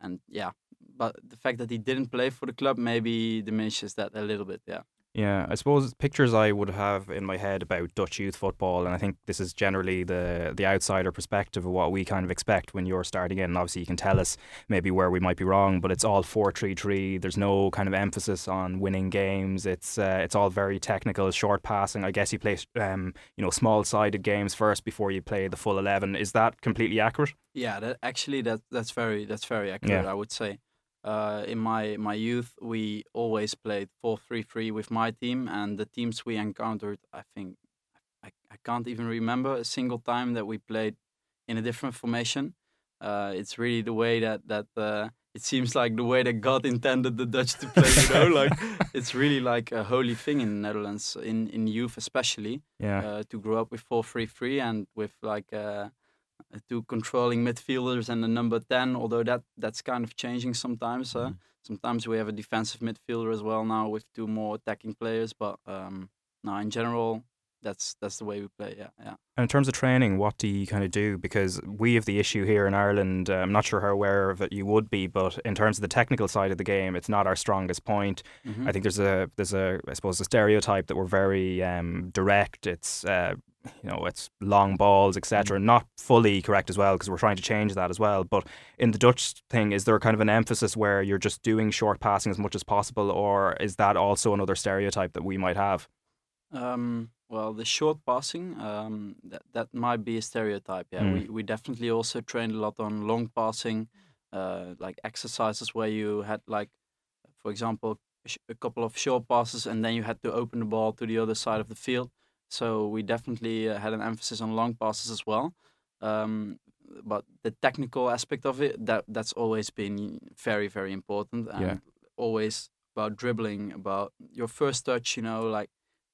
and yeah. But the fact that he didn't play for the club maybe diminishes that a little bit. Yeah. Yeah, I suppose pictures I would have in my head about Dutch youth football, and I think this is generally the the outsider perspective of what we kind of expect when you're starting in. And obviously, you can tell us maybe where we might be wrong, but it's all four three three. There's no kind of emphasis on winning games. It's uh, it's all very technical, short passing. I guess you play um, you know small sided games first before you play the full eleven. Is that completely accurate? Yeah, that actually that that's very that's very accurate. Yeah. I would say. Uh, in my my youth, we always played four three three with my team, and the teams we encountered, I think, I, I can't even remember a single time that we played in a different formation. Uh, it's really the way that that uh, it seems like the way that God intended the Dutch to play. You know, like it's really like a holy thing in the Netherlands, in in youth especially. Yeah. Uh, to grow up with four three three and with like. Uh, two controlling midfielders and the number 10 although that that's kind of changing sometimes uh, sometimes we have a defensive midfielder as well now with two more attacking players but um no in general that's that's the way we play yeah yeah And in terms of training, what do you kind of do? Because we have the issue here in Ireland. Uh, I'm not sure how aware of it you would be, but in terms of the technical side of the game, it's not our strongest point. Mhm. I think there's a there's a I suppose a stereotype that we're very um, direct. It's uh, you know it's long balls, etc. Not fully correct as well because we're trying to change that as well. But in the Dutch thing, is there kind of an emphasis where you're just doing short passing as much as possible, or is that also another stereotype that we might have? Um, well, the short passing, um, that that might be a stereotype. Yeah, Mm. we we definitely also trained a lot on long passing, uh, like exercises where you had like, for example, a couple of short passes and then you had to open the ball to the other side of the field. So we definitely uh, had an emphasis on long passes as well. Um, but the technical aspect of it, that that's always been very very important and Yeah. always about dribbling, about your first touch. You know, like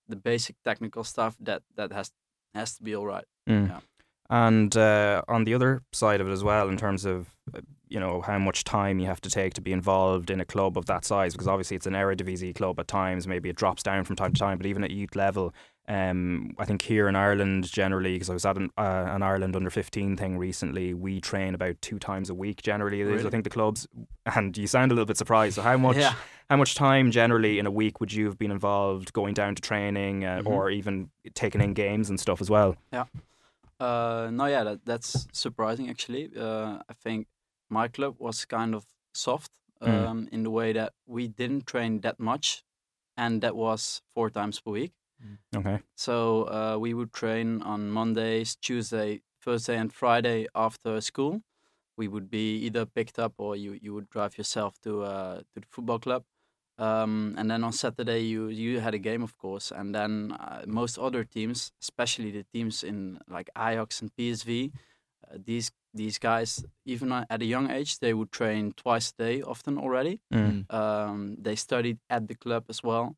the basic technical stuff that that has has to be all right. Mm. Yeah. And uh, on the other side of it as well, in terms of uh, you know how much time you have to take to be involved in a club of that size, because obviously it's an Eredivisie club at times. Maybe it drops down from time to time, but even at youth level, um, I think here in Ireland generally, because I was at an, uh, an Ireland under fifteen thing recently, we train about two times a week. Generally, is. I think the clubs, and you sound a little bit surprised. So how much? Yeah. How much time generally in a week would you have been involved going down to training, uh, Mhm. or even taking in games and stuff as well? Yeah. Uh, no, yeah, that, that's surprising actually. Uh, I think my club was kind of soft um, Mm. in the way that we didn't train that much, and that was four times per week. Okay. So uh, we would train on Mondays, Tuesday, Thursday, and Friday after school. we would be either picked up or you you would drive yourself to uh, to the football club. Um, and then on Saturday you you had a game, of course. And then uh, most other teams, especially the teams in like Ajax and PSV, uh, these these guys, even at a young age, they would train twice a day, often already. Mm. Um, they studied at the club as well,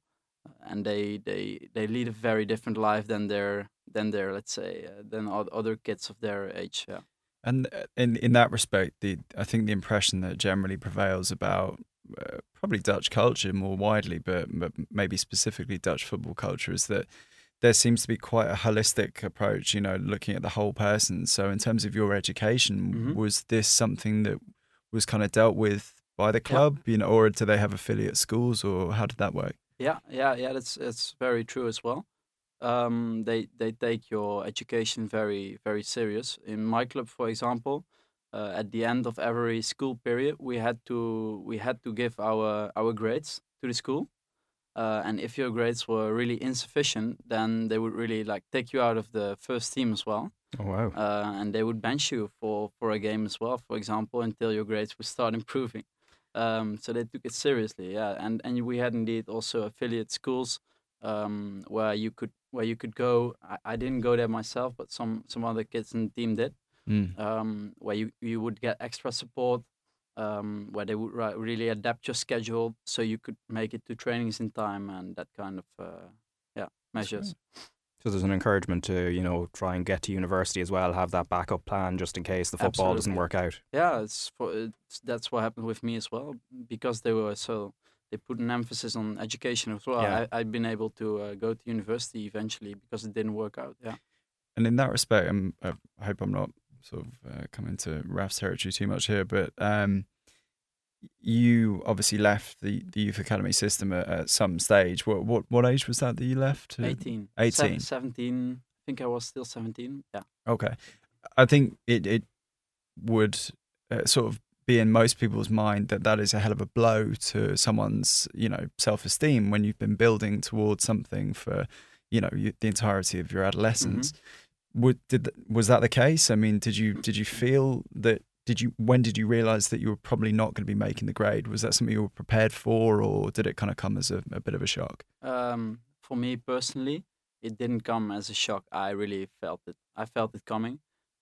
and they they they lead a very different life than their than their let's say uh, than other kids of their age. Yeah. And uh, in in that respect, the I think the impression that generally prevails about uh, probably Dutch culture more widely, but, but maybe specifically Dutch football culture, is that there seems to be quite a holistic approach. You know, looking at the whole person. So, in terms of your education, Mhm. was this something that was kind of dealt with by the club? You know, or do they have affiliate schools, or how did that work? Yeah, yeah, yeah. That's that's very true as well. Um, they they take your education very very serious. In my club, for example, uh, at the end of every school period, we had to we had to give our our grades to the school. Uh, and if your grades were really insufficient, then they would really like take you out of the first team as well. Oh wow! Uh, and they would bench you for for a game as well, for example, until your grades would start improving. Um, so they took it seriously, yeah. And and we had indeed also affiliate schools um, where you could where you could go. I, I didn't go there myself, but some some other kids in the team did. Mm. Um, where you you would get extra support, um, where they would ri- really adapt your schedule so you could make it to trainings in time and that kind of uh, yeah measures. So there's an encouragement to you know try and get to university as well, have that backup plan just in case the football doesn't work out. Yeah, it's it's, that's what happened with me as well because they were so they put an emphasis on education as well. Yeah. I, I've been able to uh, go to university eventually because it didn't work out. Yeah. And in that respect, I'm, I I hope I'm not sort of uh, coming to Raf's territory too much here, but um, you obviously left the, the youth academy system at, at some stage. What what what age was that that you left? 18. Eighteen. Se- 17. I think I was still 17. Yeah. Okay, I think it it would uh, sort of be in most people's mind that that is a hell of a blow to someone's you know self esteem when you've been building towards something for you know you, the entirety of your adolescence. Would did was that the case? I mean, did you did you feel that? Did you when did you realize that you were probably not going to be making the grade? Was that something you were prepared for, or did it kind of come as a, a bit of a shock? Um, for me personally, it didn't come as a shock. I really felt it. I felt it coming.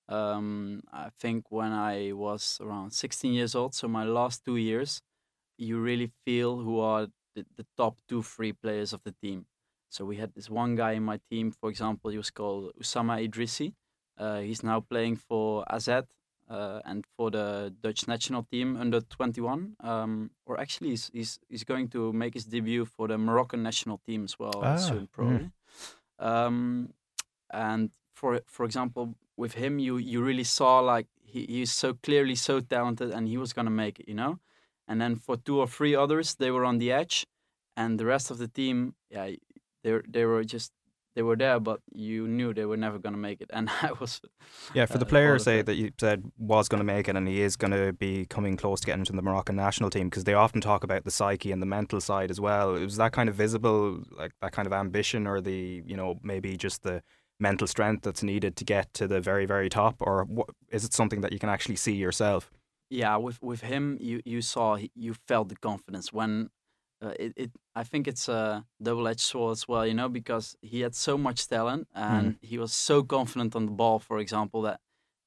Um, I think when I was around 16 years old, so my last two years, you really feel who are the, the top two, three players of the team. So we had this one guy in my team, for example, he was called Oussama Idrissi. Uh, he's now playing for AZ uh, and for the Dutch national team under 21. Um, or actually, he's, he's, he's going to make his debut for the Moroccan national team as well Ah, soon, mhm. probably. Um, and for for example, with him, you you really saw like he, he's so clearly so talented, and he was gonna make it, you know. And then for two or three others, they were on the edge, and the rest of the team, yeah, they they were just they were there, but you knew they were never gonna make it. And I was Yeah, for the uh, player, say that you said was going to make it and he is going to be coming close to getting into the Moroccan national team because they often talk about the psyche and the mental side as well. Was that kind of visible, like that kind of ambition or the, you know, maybe just the mental strength that's needed to get to the very, very top? Or what, is it something that you can actually see yourself? yeah with with him you you saw you felt the confidence when uh, it, it i think it's a double-edged sword as well you know because he had so much talent and he was so confident on the ball for example that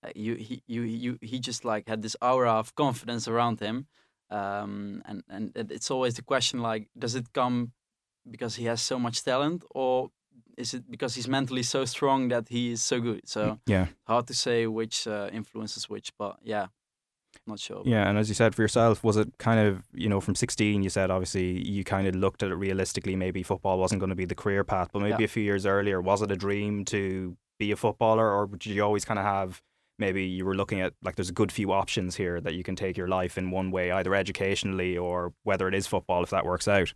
uh, you he you you he just like had this aura of confidence around him. Um and and it's always the question like does it come because he has so much talent or is it because he's mentally so strong that he is so good? So Yeah. hard to say which uh, influences which but yeah not sure Yeah, and as you said for yourself, was it kind of, you know, from 16, you said obviously you kind of looked at it realistically, maybe football wasn't going to be the career path, but maybe Yeah. a few years earlier, was it a dream to be a footballer or did you always kind of have, maybe you were looking at, like, there's a good few options here that you can take your life in one way, either educationally or whether it is football, if that works out?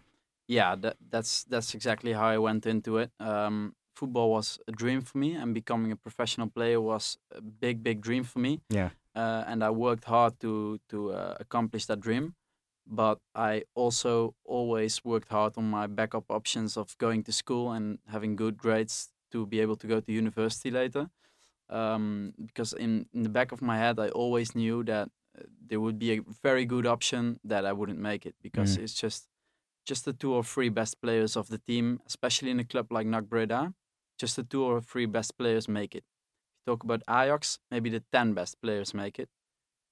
yeah that, that's that's exactly how i went into it um, football was a dream for me and becoming a professional player was a big big dream for me Yeah. Uh, and i worked hard to to uh, accomplish that dream but i also always worked hard on my backup options of going to school and having good grades to be able to go to university later um, because in, in the back of my head i always knew that there would be a very good option that I wouldn't make it because Mm. it's just just the two or three best players of the team, especially in a club like NAC Breda. Just the two or three best players make it. Talk about Ajax, maybe the ten best players make it,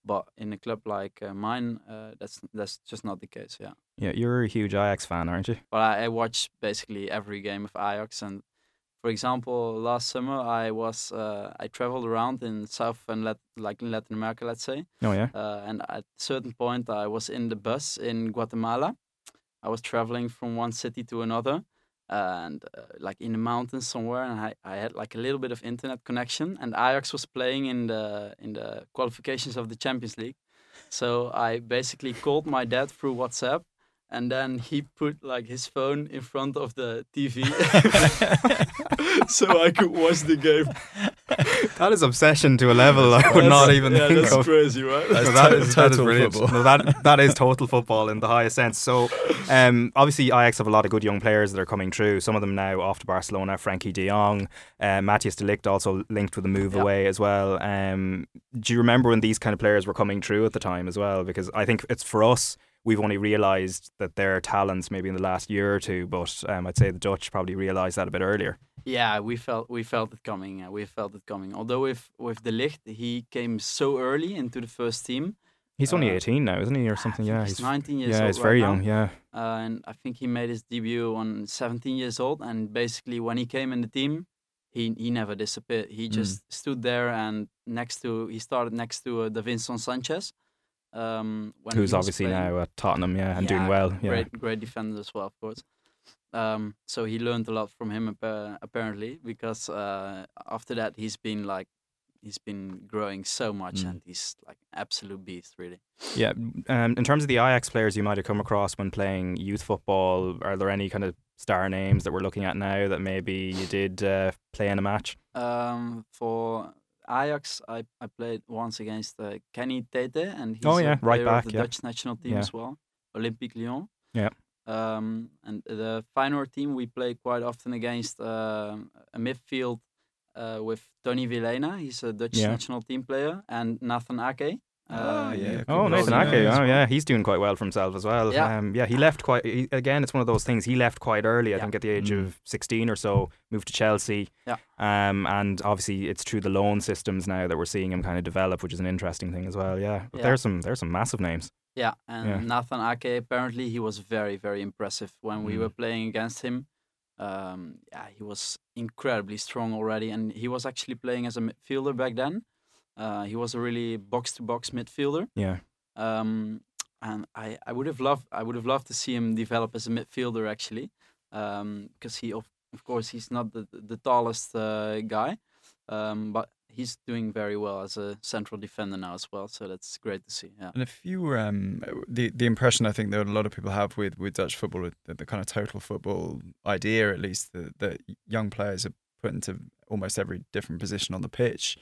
but in a club like uh, mine, uh, that's that's just not the case. Yeah. Yeah, you're a huge Ajax fan, aren't you? Well, I, I watch basically every game of Ajax, and for example, last summer I was uh, I traveled around in South and Lat- like in Latin America, let's say. Oh, yeah? Uh, and at a certain point, I was in the bus in Guatemala. I was traveling from one city to another, and uh, like in the mountains somewhere, and I, I had like a little bit of internet connection, and Ajax was playing in the in the qualifications of the Champions League. So I basically called my dad through WhatsApp and then he put like his phone in front of the TV so I could watch the game. That is obsession to a level I would not even yeah, think that's of. crazy, right? No, That's that to- is, that is total brilliant. football. No, that that is total football in the highest sense. So, um, obviously Ajax have a lot of good young players that are coming through. Some of them now off to Barcelona. Frenkie De Jong, uh, Matthijs De Ligt also linked with a move Yeah. away as well. Um, do you remember when these kind of players were coming through at the time as well? Because I think it's for us. We've only realised that they're talents maybe in the last year or two, but um, I'd say the Dutch probably realised that a bit earlier. Yeah, we felt we felt it coming. Uh, we felt it coming. Although with with De Ligt, he came so early into the first team. He's only Uh, 18 now, isn't he, or something? Yeah, he's 19 years yeah, old. Yeah, he's right very now. young. Yeah. Uh, and I think he made his debut on 17 years old. And basically, when he came in the team, he he never disappeared. He Mm. just stood there and next to he started next to uh, Davinson Sanchez. Um, when Who's obviously playing. now at Tottenham, yeah, and doing well. Yeah. Great, great defender as well, of course. Um, so he learned a lot from him apparently because uh, after that he's been like he's been growing so much Mm. and he's like absolute beast really. Yeah. Um, in terms of the Ajax players you might have come across when playing youth football, are there any kind of star names that we're looking at now that maybe you did uh, play in a match? Um, for Ajax, I, I played once against uh, Kenny Tete, and he's Oh, yeah, a right player back, of the yeah. Dutch national team Yeah. as well, Olympique Lyon. Yeah. Um, and the Feyenoord team, we play quite often against uh, a midfield uh, with Tonny Vilhena. He's a Dutch Yeah. national team player, and Nathan Ake. Uh, yeah, Oh, good Nathan bowling Ake. Oh, yeah, he's doing quite well for himself as well. Yeah. Um, yeah, he left quite. He, again, it's one of those things. He left quite early. I Yeah. think at the age Mm. of sixteen or so, moved to Chelsea. Yeah. Um, and obviously it's through the loan systems now that we're seeing him kind of develop, which is an interesting thing as well. Yeah. But Yeah. there's some there's some massive names. Yeah, and Yeah. Nathan Ake apparently he was very very impressive when we Mm. were playing against him. Um, yeah, he was incredibly strong already, and he was actually playing as a midfielder back then. Uh, he was a really box to box midfielder. Yeah. Um, and I, I would have loved I would have loved to see him develop as a midfielder actually, because he of of course he's not the the tallest uh, guy, um, but he's doing very well as a central defender now as well. So that's great to see. Yeah. And if you were, um, the the impression I think that a lot of people have with, with Dutch football, with the, the kind of total football idea, at least that, that young players are put into almost every different position on the pitch.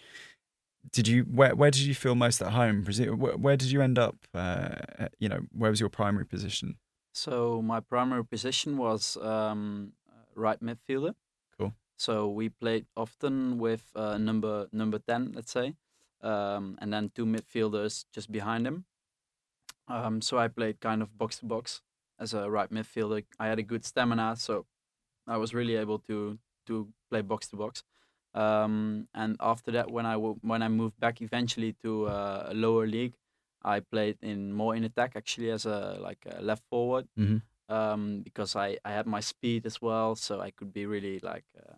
Did you where where did you feel most at home? Where, where did you end up? Uh, you know, where was your primary position? So my primary position was um, right midfielder. Cool. So we played often with uh, number number ten, let's say, um, and then two midfielders just behind him. Um, so I played kind of box to box as a right midfielder. I had a good stamina, so I was really able to to play box to box. Um, and after that, when I w- when I moved back eventually to uh, a lower league, I played in more in attack actually as a like a left forward Mhm. um, because I, I had my speed as well, so I could be really like uh,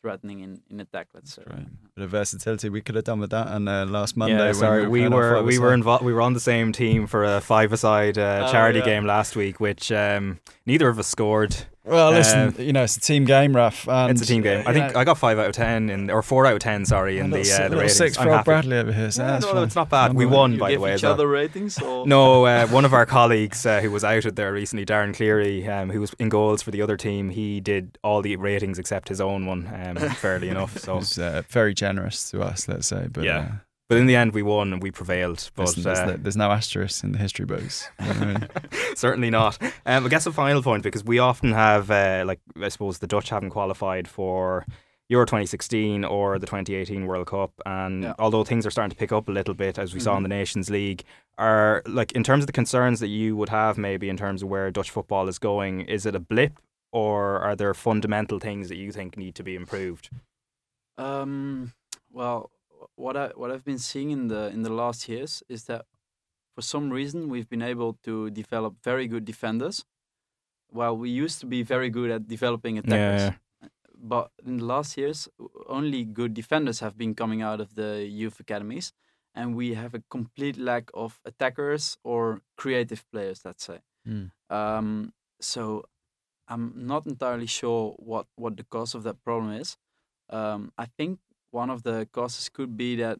threatening in, in attack. Let's say. Right. Bit of versatility. We could have done with that. And uh, last Monday, yeah, sorry, we playing our were we were involved. We were on the same team for a five-a-side uh, Oh, charity yeah. game last week, which um, neither of us scored. Well, listen, Uh, you know, it's a team game, Raf. It's a team game. I uh, think know, I got five out of ten, in, or four out of ten. Sorry, in a the uh, the ratings. six I'm for happy. Bradley over here. So Yeah, that's no, fine. it's not bad. We won, You by the way. each as well. other ratings or No, uh, one of our colleagues uh, who was outed there recently, Darren Cleary, um, who was in goals for the other team, he did all the ratings except his own one, um, fairly enough. It So was uh, very generous to us, let's say. But Yeah. But in the end, we won and we prevailed. But listen, there's, uh, no- there's no asterisk in the history books. You know I mean? certainly not. Um, I guess a final point because we often have, uh, like, I suppose the Dutch haven't qualified for Euro 2016 or the 2018 World Cup. And Yeah. although things are starting to pick up a little bit, as we saw in Mhm. the Nations League, are like in terms of the concerns that you would have, maybe in terms of where Dutch football is going, is it a blip or are there fundamental things that you think need to be improved? Um, well, what I what I've been seeing in the in the last years is that for some reason we've been able to develop very good defenders, while we used to be very good at developing attackers. yeah. But in the last years, only good defenders have been coming out of the youth academies, and we have a complete lack of attackers or creative players. Let's say. Mm. Um, so I'm not entirely sure what, what the cause of that problem is. Um, I think one of the causes could be that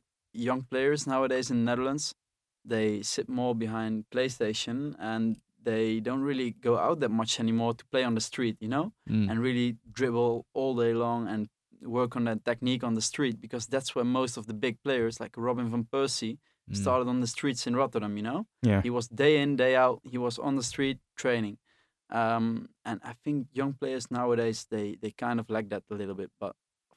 young players nowadays in the Netherlands they sit more behind PlayStation and they don't really go out that much anymore to play on the street, you know, Mm. and really dribble all day long and work on that technique on the street because that's where most of the big players like Robin van Persie Mm. started on the streets in Rotterdam, you know. Yeah. He was day in, day out. He was on the street training. Um, and I think young players nowadays they, they kind of lack that a little bit. But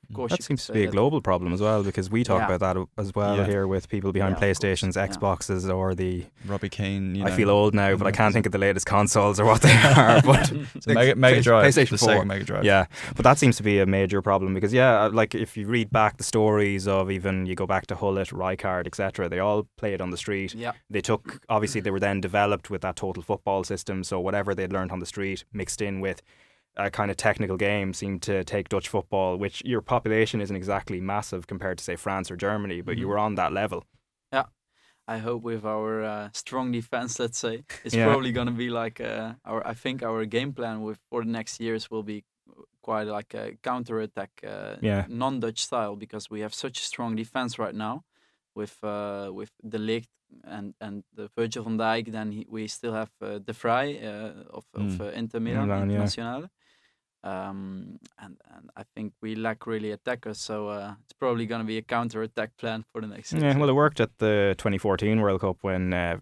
of course, That seems to be a that- global problem as well because we talk Yeah. about that as well Yeah. here with people behind Yeah, of course, PlayStations, yeah. Xboxes, or the. Robbie Keane. You I feel old now, but I can't think of the latest consoles or what they are. But It's Mega- Mega Drive, PlayStation the 4. Sega Mega Drive. Yeah, but that seems to be a major problem because yeah, uh, like if you read back the stories of even you go back to Gullit, Rijkaard, etc., they all played on the street. Yeah. They took obviously they were then developed with that total football system, so whatever they'd learned on the street mixed in with a kind of technical game seemed to take Dutch football, which your population isn't exactly massive compared to say France or Germany, but you Mhm. were on that level. Yeah. I hope with our uh, strong defense, let's say, it's Yeah. probably going to be like uh, our. I think our game plan with for the next years will be quite like a counter attack, uh, Yeah. non-Dutch style, because we have such a strong defense right now, with uh, with De Ligt and and the Virgil van Dijk. Then he, we still have uh, De Vrij uh, of of Mm. uh, Inter Milan, Milan, yeah. Um, and, and I think we lack really attackers, so uh, it's probably going to be a counter attack plan for the next Yeah, season. well, it worked at the 2014 World Cup when uh,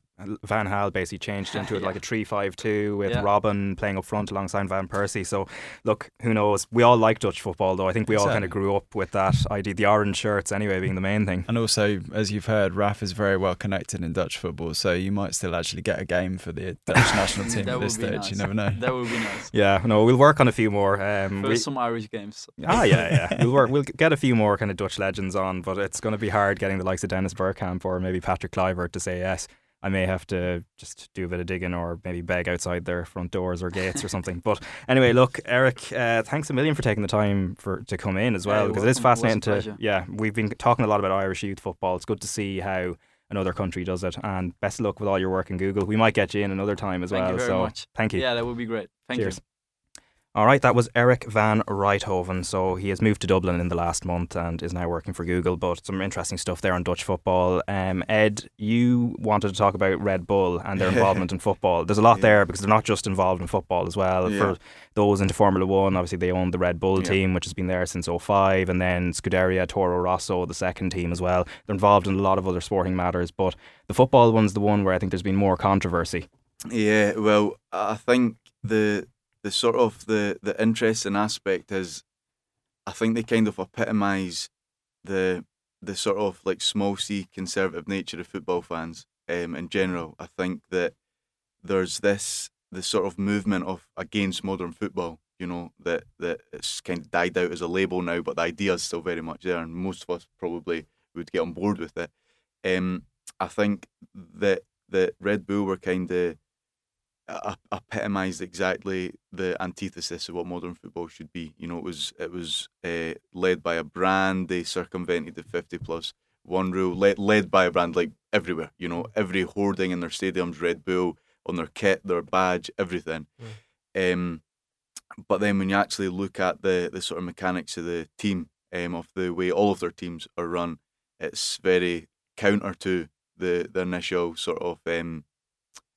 Van Gaal basically changed into it Yeah. like a 3-5-2 with Yeah. Robben playing up front alongside Van Persie. So, look, who knows? We all like Dutch football, though. I think we all kind of grew up with that idea, the orange shirts anyway, being the main thing. And also, as you've heard, Raf is very well connected in Dutch football, so you might still actually get a game for the Dutch national team at this would be stage. You never know. That would be nice. Yeah, no, we'll work on a few more. Um, First we- some Irish games. Ah, yeah, yeah. We'll work. We'll get a few more kind of Dutch legends on, but it's going to be hard getting the likes of Dennis Bergkamp or maybe Patrick Kluivert to say yes. I may have to just do a bit of digging or maybe beg outside their front doors or gates or something. But anyway, look, Erik, uh, thanks a million for taking the time for to come in as well because it is fascinating to. Yeah, we've been talking a lot about Irish youth football. It's good to see how another country does it. And best of luck with all your work in Google. We might get you in another time as Thank well. you very so much. thank you. Yeah, that would be great. Thank Cheers. you. All right, that was Erik Van Rijthoven. So he has moved to Dublin in the last month and is now working for Google. But some interesting stuff there on Dutch football. Um, Ed, you wanted to talk about Red Bull and their involvement in football. There's a lot there because they're not just involved in football as well. Yeah. For those into Formula One, obviously they own the Red Bull Yeah. team, which has been there since 05, and then Scuderia Toro Rosso, the second team as well. They're involved in a lot of other sporting matters, but the football one's the one where I think there's been more controversy. Yeah, well, I think the the sort of the the interesting aspect is, I think they kind of epitomise the the sort of like small c conservative nature of football fans um, in general. I think that there's this the sort of movement of against modern football. You know that that it's kind of died out as a label now, but the idea is still very much there, and most of us probably would get on board with it. Um, I think that that Red Bull were kind of epitomised exactly the antithesis of what modern football should be. You know, it was it was uh, led by a brand. They circumvented the fifty plus one rule. Led led by a brand like everywhere. You know, every hoarding in their stadiums, Red Bull on their kit, their badge, everything. Um, but then when you actually look at the the sort of mechanics of the team, um, of the way all of their teams are run, it's very counter to the the initial sort of um,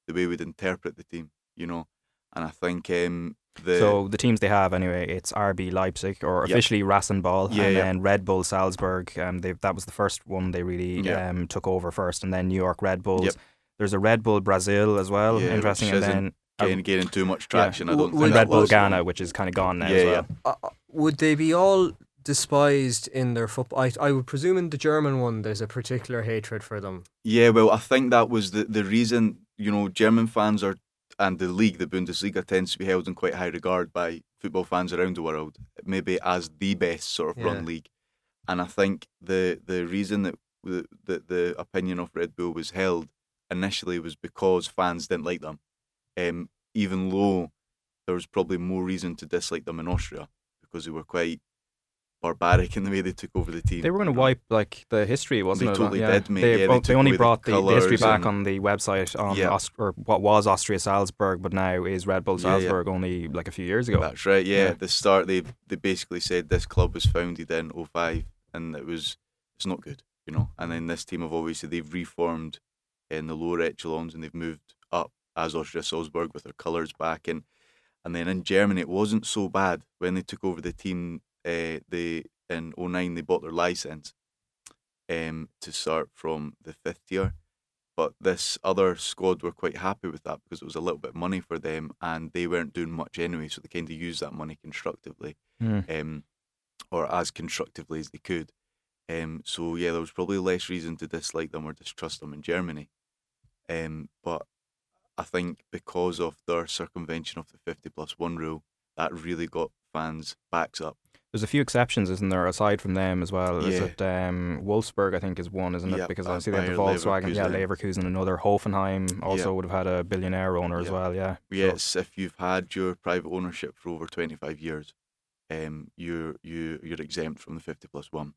the way we'd interpret the team, you know. And I think um, the so the teams they have anyway, it's RB Leipzig or Yep. officially Rasenball, Yeah, and yeah. then Red Bull Salzburg. Um, they that was the first one they really Yeah. um took over first, and then New York Red Bulls. Yep. There's a Red Bull Brazil as well, Yeah, interesting, which and isn't then getting, getting too much traction. I don't and think Red Bull was Ghana, which is kind of gone now Yeah, as well. Uh, uh, would they be all despised in their football. I, I would presume in the German one, there's a particular hatred for them. Yeah, well, I think that was the, the reason, you know, German fans are, and the league, the Bundesliga, tends to be held in quite high regard by football fans around the world, maybe as the best sort of run league. And I think the the reason that the, the, the opinion of Red Bull was held initially was because fans didn't like them, um, even though there was probably more reason to dislike them in Austria because they were quite barbaric in the way they took over the team. They were going to um, wipe like the history, wasn't They it? totally yeah. did, mate. They, Yeah, they they only brought the, the history back on the website on Yeah. Aust- or what was Austria Salzburg, but now is Red Bull Yeah, yeah. Salzburg only like a few years ago. That's right. Yeah, Yeah. at the start they they basically said this club was founded in 05 and it was it's not good, you know. And then this team have obviously they've reformed eh, in the lower echelons and they've moved up as Austria Salzburg with their colours back and and then in Germany it wasn't so bad when they took over the team. Uh, they in 09 they bought their license um, to start from the fifth tier. But this other squad were quite happy with that because it was a little bit of money for them and they weren't doing much anyway, so they kind of used that money constructively, Hmm. um, or as constructively as they could. Um, so yeah, there was probably less reason to dislike them or distrust them in Germany. Um, but I think because of their circumvention of the 50 plus one rule, that really got fans' backs up. There's a few exceptions, isn't there? Aside from them as well, is it um, Wolfsburg? I think is one, isn't it? Yeah, because obviously they have the Volkswagen, yeah, Leverkusen. Leverkusen, another Hoffenheim also Yeah. would have had a billionaire owner as well. Yeah, Yes, if you've had your private ownership for over 25 years, um, you're you you're exempt from the 50 plus one.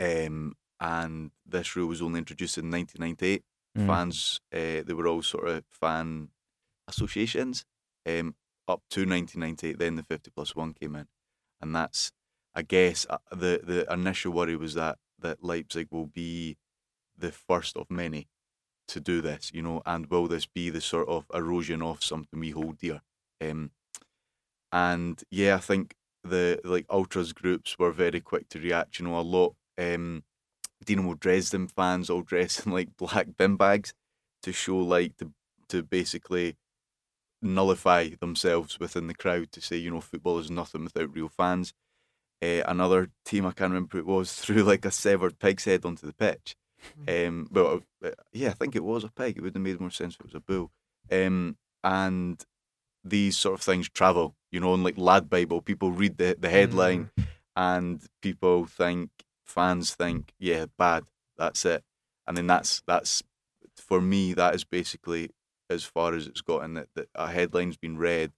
Um, and this rule was only introduced in 1998. Mm. Fans, uh, they were all sort of fan associations. Um, up to 1998, then the 50 plus one came in, and that's, I guess, uh, the the initial worry was that that Leipzig will be the first of many to do this, you know, and will this be the sort of erosion of something we hold dear? Um, and yeah, I think the like ultras groups were very quick to react. You know, a lot um, Dynamo Dresden fans all dressed in like black bin bags to show like to to basically nullify themselves within the crowd to say you know football is nothing without real fans. Uh, another team I can't remember who it was threw like a severed pig's head onto the pitch. Um, well, uh, yeah, I think it was a pig. It would have made more sense if it was a bull. Um, and these sort of things travel, you know, in like Lad Bible, people read the, the headline and people think, fans think, yeah, bad, that's it. And then that's, that's for me, that is basically as far as it's gotten that, that a headline's been read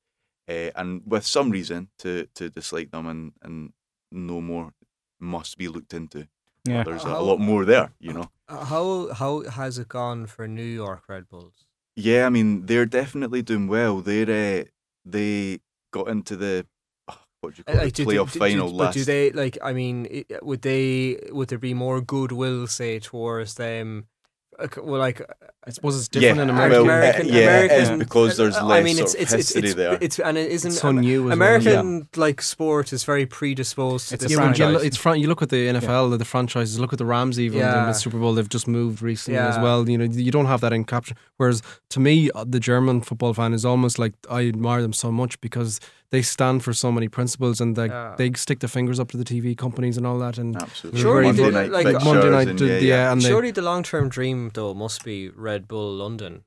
uh, and with some reason to, to dislike them and, and no more must be looked into. Yeah. There's a, a lot more there, you know. Uh, How how has it gone for New York Red Bulls? Yeah, I mean they're definitely doing well. They're uh, they got into the oh, what do you call Like, it do- playoff do- do- final but last. do they like? I mean, would they? Would there be more goodwill, say, towards them? Uh, c- Well, like I suppose it's Yeah, different in well, America. American, uh, yeah, it is American, because there's less I mean, it's, it's, it's, history it's, there. It's, and it isn't It's so new as well, American like sport is very predisposed to It's this a Yeah, you franchise. look, it's fran- you look at the NFL, the franchises. Look at the Rams, even Yeah. in the Super Bowl. They've just moved recently as well. You know, you don't have that in capture. Whereas to me, uh, the German football fan is almost like I admire them so much because they stand for so many principles and like Yeah. they stick their fingers up to the TV companies and all that. And Absolutely. Surely Monday they- night like, fixtures Monday night, and did- yeah, yeah, yeah. and they, Surely the long term dream though must be Red Bull London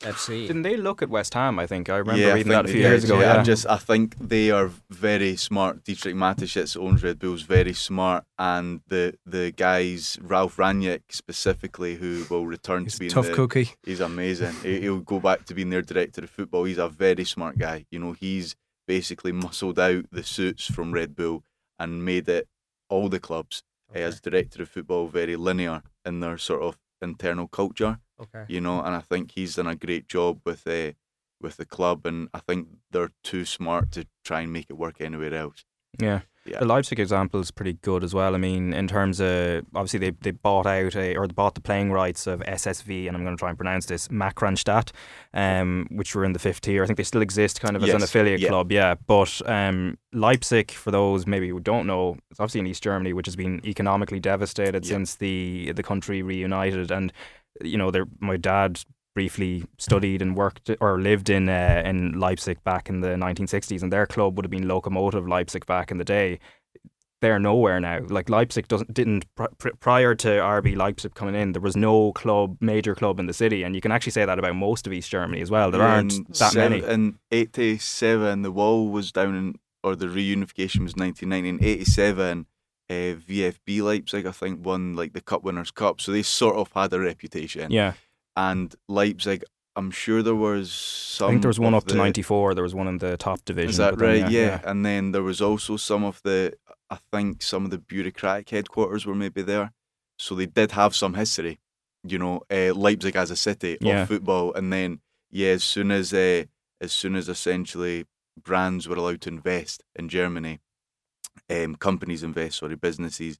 FC. didn't they look at West Ham? I think I remember yeah, I reading think that a they few did, years ago. Yeah, Yeah, just I think they are very smart. Dietrich Mateschitz owns Red Bull's very smart, and the the guys Ralf Rangnick specifically, who will return he's to a being tough the, cookie. He's amazing. He- He'll go back to being their director of football. He's a very smart guy. You know, he's basically muscled out the suits from Red Bull and made it all the clubs uh, as director of football very linear in their sort of internal culture. Okay. You know, and I think he's done a great job with uh, with the club, and I think they're too smart to try and make it work anywhere else. yeah. Yeah. The Leipzig example is pretty good as well. I mean, in terms of obviously they, they bought out a, or they bought the playing rights of SSV, and I'm going to try and pronounce this Markranstädt, um, which were in the fifth tier. I think they still exist kind of as an affiliate yeah. club, yeah. But um, Leipzig, for those maybe who don't know, it's obviously in East Germany, which has been economically devastated Yeah. since the the country reunited. And you know, my dad briefly studied and worked or lived in uh, in Leipzig back in the 1960s, and their club would have been Lokomotiv Leipzig back in the day. they're nowhere now. Like Leipzig doesn't didn't pr- prior to RB Leipzig coming in, there was no club, major club in the city, and you can actually say that about most of East Germany as well. There Yeah, aren't in that seven- many. In '87, the wall was down in, or the reunification was 1990. In '87, uh, VfB Leipzig, I think, won like the Cup Winners' Cup, so they sort of had a reputation. Yeah. And Leipzig, I'm sure there was some. I think there was one up to '94. There was one in the top division. Is that but then, right? Yeah. And then there was also some of the, I think some of the bureaucratic headquarters were maybe there. So they did have some history, you know, uh, Leipzig as a city Yeah. of football. And then, yeah, as soon as, uh, as soon as essentially brands were allowed to invest in Germany, um, companies invest, sorry, businesses,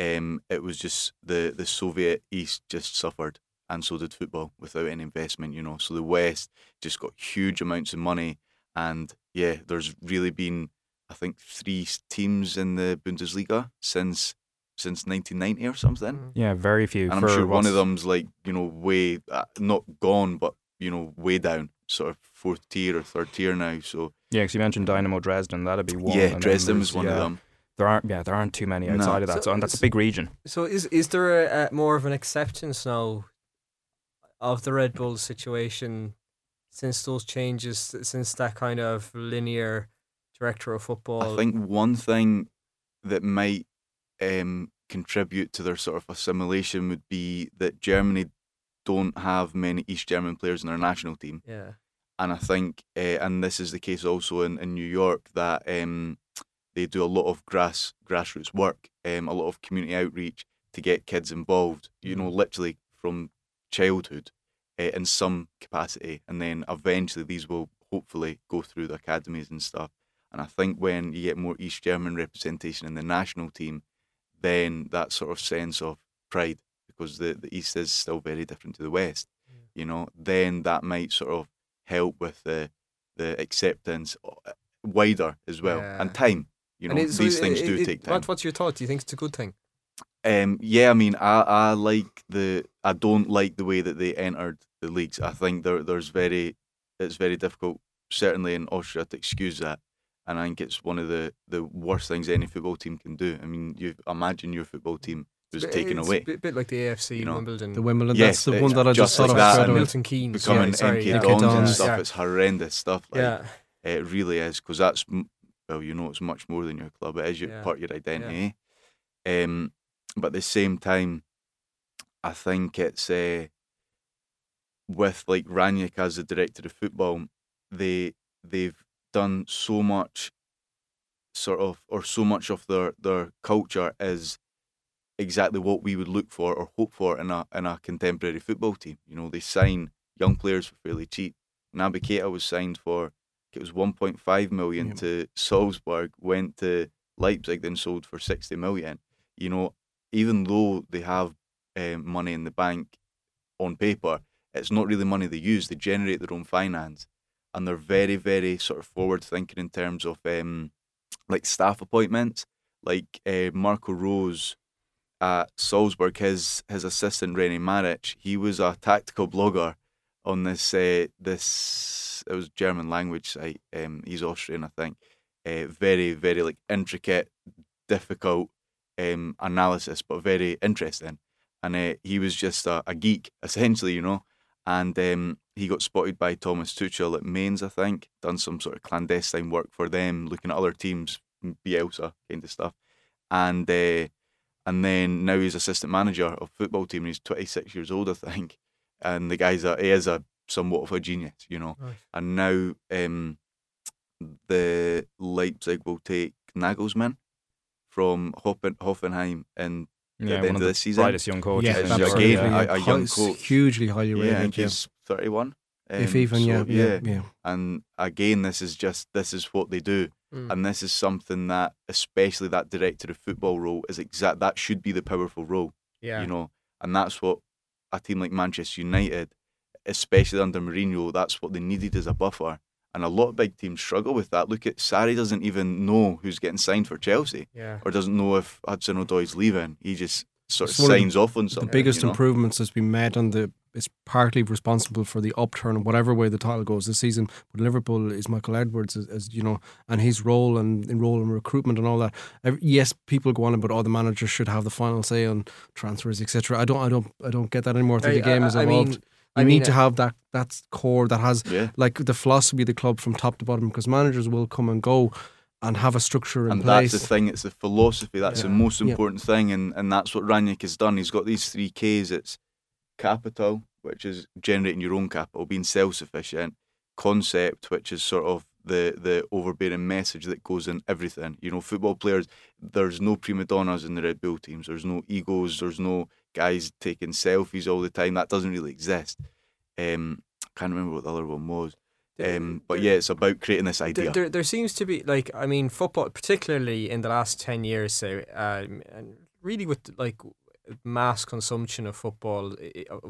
um, it was just the, the Soviet East just suffered. And so did football without any investment, you know. So the West just got huge amounts of money. And yeah, there's really been, I think, three teams in the Bundesliga since since 1990 or something. Yeah, very few. And I'm sure one of them's like, you know, way, uh, not gone, but, you know, way down, sort of fourth tier or third tier now. So Yeah, because you mentioned Dynamo Dresden. That'd be one. Yeah, Dresden there's- was one of them. There aren't. Yeah, there aren't too many No. outside of that. So So, and that's a big region. So is is there a, a more of an acceptance now of the Red Bull situation since those changes, since that kind of linear director of football? I think one thing that might um, contribute to their sort of assimilation would be that Germany don't have many East German players in their national team. Yeah. And I think, uh, and this is the case also in, in New York, that um, they do a lot of grass grassroots work, um, a lot of community outreach to get kids involved. You know, literally from childhood uh, in some capacity, and then eventually these will hopefully go through the academies and stuff. And I think when you get more East German representation in the national team, then that sort of sense of pride, because the, the East is still very different to the West, you know, then that might sort of help with the the acceptance uh, wider as well Yeah. and time. You know, And it- so these it- things it- do it- take time. What, what's your thought? Do you think it's a good thing? Um, yeah, I mean, I, I like the I don't like the way that they entered the leagues. I think there there's very it's very difficult, certainly in Austria, to excuse that. And I think it's one of the, the worst things any football team can do. I mean, you imagine your football team was It's- taken it's away. A bit, bit like the AFC you know. Wimbledon. The Wimbledon, Yes, that's the one that I just just thought like of that, straight and away. Milton Keynes. becoming yeah, sorry, MK yeah. Dons and stuff. yeah. It's horrendous stuff. Like, Yeah. It really is because that's well, you know, it's much more than your club. It is your Yeah. part of your identity. Um, but at the same time, I think it's uh, with like Rangnick as the director of football, they they've done so much, sort of, or so much of their their culture is exactly what we would look for or hope for in a in a contemporary football team. You know, they sign young players for fairly cheap. Naby Keita was signed for it was 1.5 million Yeah. to Salzburg, went to Leipzig, then sold for 60 million. You know, even though they have um, money in the bank on paper, it's not really money they use. They generate their own finance, and they're very, very sort of forward thinking in terms of um, like staff appointments. Like uh, Marco Rose at Salzburg, his his assistant René Maric, he was a tactical blogger on this uh, this it was German language site. Um, he's Austrian, I think. Uh, very very like intricate, difficult um, analysis, but very interesting. And uh, he was just a, a geek essentially, you know. And um, he got spotted by Thomas Tuchel at Mainz, I think. Done some sort of clandestine work for them, looking at other teams, Bielsa kind of stuff. And uh, and then now he's assistant manager of football team. and He's 26 years old, I think. And the guy's a he is a somewhat of a genius, you know. Right. And now um, the Leipzig will take Nagelsmann from Hoffen, Hoffenheim in Yeah, at the end of of the this season. brightest young coaches Yeah, in Again, absolutely. a, a young coach. hugely highly rated. Yeah, I think yeah. he's 31. If Um, even, so, yeah, yeah, yeah. And again, this is just this is what they do, Mm. and this is something that, especially that director of football role, is exact. That should be the powerful role. Yeah. You know, and that's what a team like Manchester United, especially under Mourinho, that's what they needed as a buffer. And a lot of big teams struggle with that. Look at Sarri doesn't even know who's getting signed for Chelsea, Yeah. or doesn't know if Hudson Odoi leaving. He just sort of It's of the- signs off on something. The biggest you know? improvements has been made on the is partly responsible for the upturn, whatever way the title goes this season. But Liverpool is Michael Edwards, as, as you know, and his role and in role in recruitment and all that. Yes, people go on about oh, the manager should have the final say on transfers, etc. I don't, I don't, I don't get that anymore. I think the game is evolved. I mean, you I mean, need uh, to have that that core that has yeah. like the philosophy of the club from top to bottom because managers will come and go and have a structure in and place. that's the thing. It's the philosophy. That's yeah. the most important yeah. thing, and and that's what Rangnick has done. He's got these three Ks. It's capital, which is generating your own capital, being self sufficient. Concept, which is sort of the the overbearing message that goes in everything. You know, football players. There's no prima donnas in the Red Bull teams. There's no egos. There's no guys taking selfies all the time. That doesn't really exist. Um, I can't remember what the other one was. Um, but yeah, it's about creating this idea. There, there seems to be like I mean, football, particularly in the last ten years, so um, and really with like mass consumption of football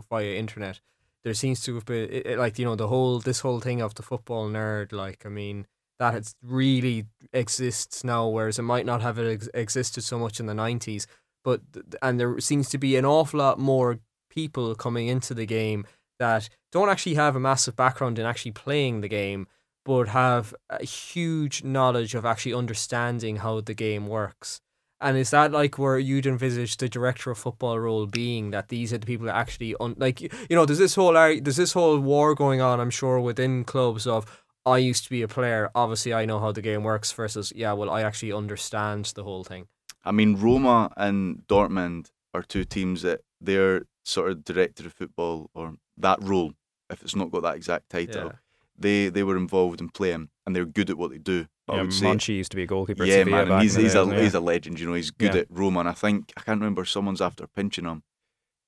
via internet, there seems to have been it, like you know the whole this whole thing of the football nerd. Like I mean, that has really exists now, whereas it might not have ex- existed so much in the nineties. But and there seems to be an awful lot more people coming into the game that don't actually have a massive background in actually playing the game, but have a huge knowledge of actually understanding how the game works. And is that like where you'd envisage the director of football role being that these are the people that actually un- like you know there's this whole there's this whole war going on I'm sure within clubs of I used to be a player obviously I know how the game works versus yeah well I actually understand the whole thing. I mean Roma and Dortmund are two teams that they're sort of director of football or that role, if it's not got that exact title, yeah. they they were involved in playing and they're good at what they do. Yeah, I would Monchi say, used to be a goalkeeper. Yeah, man, he's he's a he's a legend. You know, he's good yeah. at Roma, and I think I can't remember someone's after pinching him.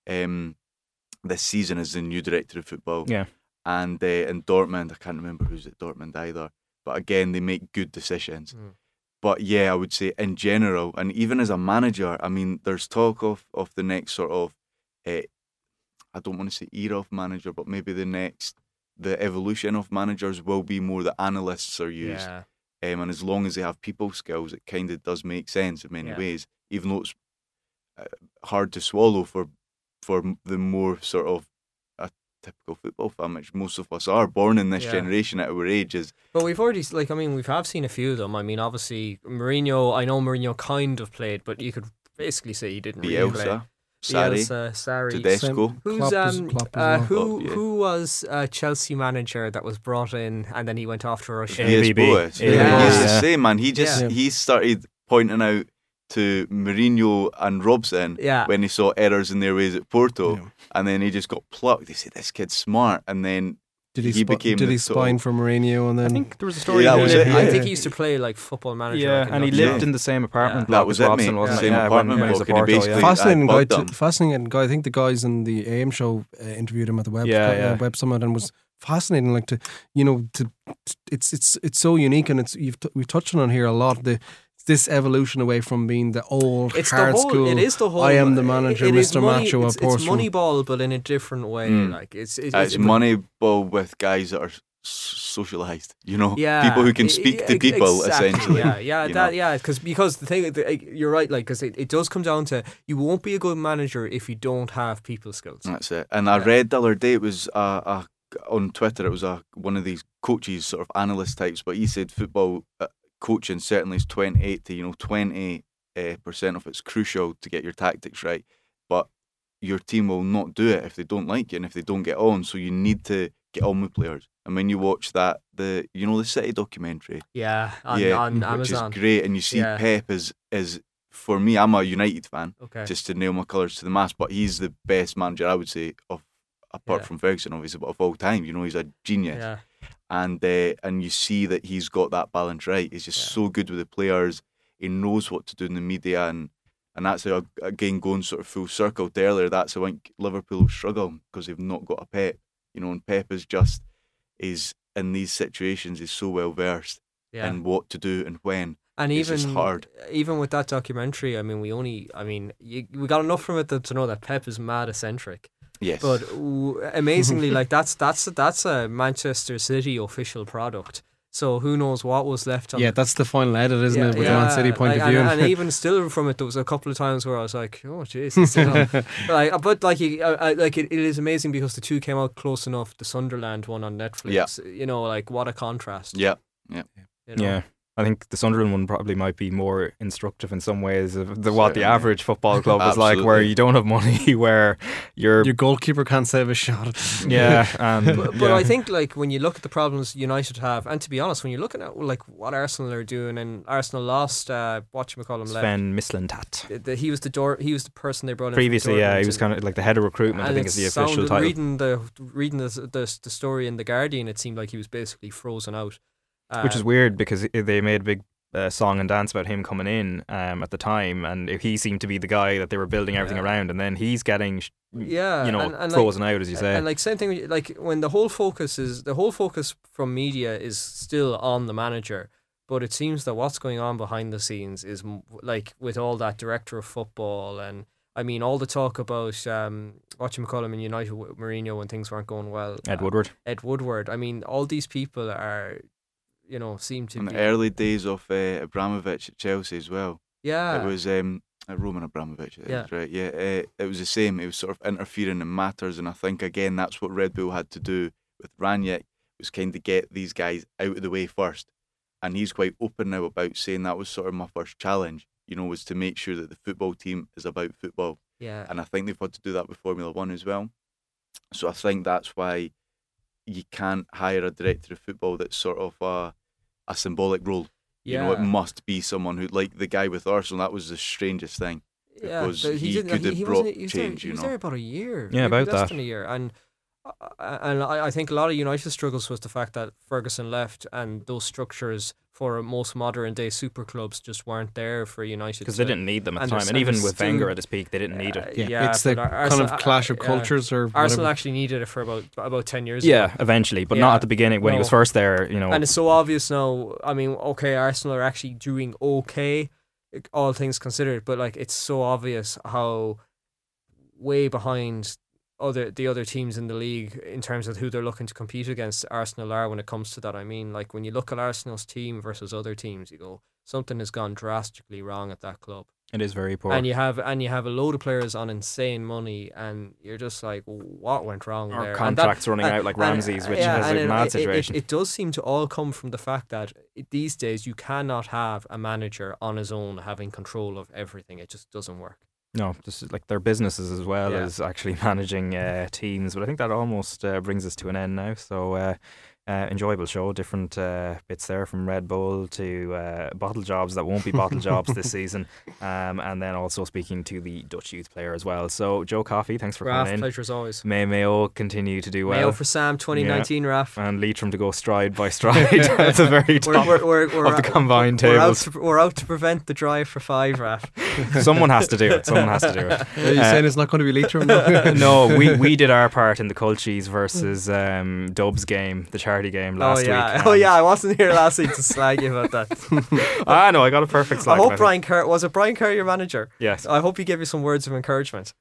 Um, this season as the new director of football. Yeah, and uh, in Dortmund, I can't remember who's at Dortmund either. But again, they make good decisions. Mm. But yeah, I would say in general, and even as a manager, I mean, there's talk of of the next sort of uh, I don't want to say era of manager, but maybe the next the evolution of managers will be more that analysts are used. Yeah. Um, and as long as they have people skills, it kind of does make sense in many yeah. ways, even though it's uh, hard to swallow for for the more sort of typical football fan, which most of us are born in this yeah. generation at our ages. But we've already, like, I mean, we have seen a few of them. I mean, obviously, Mourinho, I know Mourinho kind of played, but you could basically say he didn't Bielsa. really play. Sarri, Bielsa, Sarri, Tedesco. Who's um, uh, who who was a Chelsea manager that was brought in and then he went off to Russia? Yes, Boas. Yeah. yeah. He's the same man. He just yeah. he started pointing out to Mourinho and Robson yeah. when he saw errors in their ways at Porto, and then he just got plucked. They said this kid's smart, and then did he, he sp- became did he spine for Mourinho and then I think there was a story. Yeah, that was it. I think he used to play like football manager. Yeah, and he lived yeah. in the same apartment. Yeah. That was it, Robson, wasn't Same yeah, apartment when, when block. Porto, fascinating guy. T- fascinating guy. I think the guys in the AM show uh, interviewed him at the web yeah, uh, web summit and was fascinating. Like to you know to, to it's it's it's so unique and it's you've t- we've touched on here a lot. The this evolution away from being the old it's hard the whole, school. It is the whole. I am the manager, it, it Mr. Money, Macho. It's, it's Moneyball, but in a different way. Mm. Like it's it's, uh, it's, it's Moneyball with guys that are socialized you know yeah people who can speak it, to people exactly. essentially yeah yeah that know? yeah because because the thing you're right like because it, it does come down to you won't be a good manager if you don't have people skills that's it and i read the other day it was uh, uh, on twitter it was a one of these coaches sort of analyst types but he said football uh, coaching certainly is 28 to you know 20 uh, percent of it's crucial to get your tactics right but your team will not do it if they don't like you and if they don't get on so you need to get on with players and when you watch that, the you know the City documentary, yeah, on, yeah, on which Amazon, is great, and you see yeah. Pep is is for me, I'm a United fan, okay. just to nail my colours to the mast, but he's the best manager I would say of apart yeah. from Ferguson, obviously, but of all time. You know, he's a genius, yeah. And uh, and you see that he's got that balance right. He's just so good with the players. He knows what to do in the media, and and that's a, again going sort of full circle to earlier. That's I think Liverpool struggle because they've not got a Pep. You know, and Pep is just is in these situations is so well versed yeah. in what to do and when. And it's even hard. even with that documentary, I mean, we only, I mean, you, we got enough from it to, to know that Pep is mad eccentric. Yes. But w- amazingly, like that's that's that's a Manchester City official product. So who knows what was left on Yeah, the- that's the final edit, isn't it, with the Man City point like, of view? And, and even still from it, there was a couple of times where I was like, "Oh, jeez." it's still on. But like, uh, but like, you, I, I, like it, it is amazing because the two came out close enough. The Sunderland one on Netflix, you know, like what a contrast. Yeah, yeah. You know? Yeah. I think the Sunderland one probably might be more instructive in some ways of the, what the average football club is like, where you don't have money, where you're Your goalkeeper can't save a shot. yeah, and But, but yeah. I think like when you look at the problems United have, and to be honest, when you're looking at like what Arsenal are doing, and Arsenal lost, uh, what you call him, left. Sven Mislintat. The- the- he was the door. He was the person they brought in. Previously, yeah, he was kind of like the head of recruitment. I think is the official sounded- title. Reading the reading the, the the story in the Guardian, it seemed like he was basically frozen out. Which is Uh, weird because they made a big uh, song and dance about him coming in um, at the time, and he seemed to be the guy that they were building everything around, and then he's getting, sh- yeah, you know, and, and frozen like, out as you say. And like same thing, like when the whole focus is the whole focus from media is still on the manager, but it seems that what's going on behind the scenes is m- like with all that director of football and. I mean, all the talk about um, what you call him in United with Mourinho when things weren't going well. Ed uh, Woodward. Ed Woodward. I mean, all these people are, you know, seem to in be the early days of uh, Abramovich at Chelsea as well. Yeah. it was um, uh, Roman Abramovich. Yeah. Yeah, right. Yeah, uh, it was the same. It was sort of interfering in matters, and I think again that's what Red Bull had to do with Rangnick was kind of get these guys out of the way first, and he's quite open now about saying that was sort of my first challenge. You know, was to make sure that the football team is about football. Yeah. and I think they've had to do that with Formula One as well. So I think that's why you can't hire a director of football that's sort of a, a symbolic role. Yeah. You know, it must be someone who, like the guy with Arsenal, that was the strangest thing. Yeah, because but he, didn't- could have he brought wasn't- he was there- he you was there about a year. Yeah, about less that. than a year, and and I, I think a lot of United struggles was the fact that Ferguson left, and those structures for most modern day super clubs just weren't there for United because they didn't need them at the time, there's- and even with still- Wenger at his peak, they didn't need it. Uh, yeah, it's the but Ar- kind of clash of yeah. cultures or Arsenal whatever. actually needed it for about about ten years. Yeah, ago. eventually, but Yeah, not at the beginning when he was first there. You know, And it's so obvious now. I mean, okay, Arsenal are actually doing okay, all things considered, but like it's so obvious how way behind other the other teams in the league in terms of who they're looking to compete against Arsenal are when it comes to that. I mean, like when you look at Arsenal's team versus other teams, you go something has gone drastically wrong at that club. it is very poor. And you have and you have a load of players on insane money, and you're just like, what went wrong Or there? And contracts running out like Ramsey's, which is a it- mad it- it- situation. It, does seem to all come from the fact that these days you cannot have a manager on his own having control of everything. It just doesn't work. No, just like their businesses as well Yeah. as actually managing uh, teams. But I think that almost uh, brings us to an end now. So uh, enjoyable show, different uh, bits there from Red Bull to uh, bottle jobs that won't be bottle jobs this season, um, and then also speaking to the Dutch youth player as well. So Joe Coffey, thanks for Ralph, coming in. pleasure as always. May Mayo continue to do well. Mayo for Sam 2019, Yeah. Raf. and Leitrim to go stride by stride at the very top We're, we're, we're, of the out- combined we're out, tables. to, we're out to prevent the drive for five, Raf. Someone has to do it. Someone has to do it. Are you Uh, saying it's not going to be Leitrim? No. no, we, we did our part in the Colchis versus um, Dubs game, the charity game oh, last oh yeah, week. oh yeah. I wasn't here last week to slag you about that. I know, I got a perfect I hope. Brian Kerr was it Brian Kerr your manager. Yes. I hope he gave you some words of encouragement.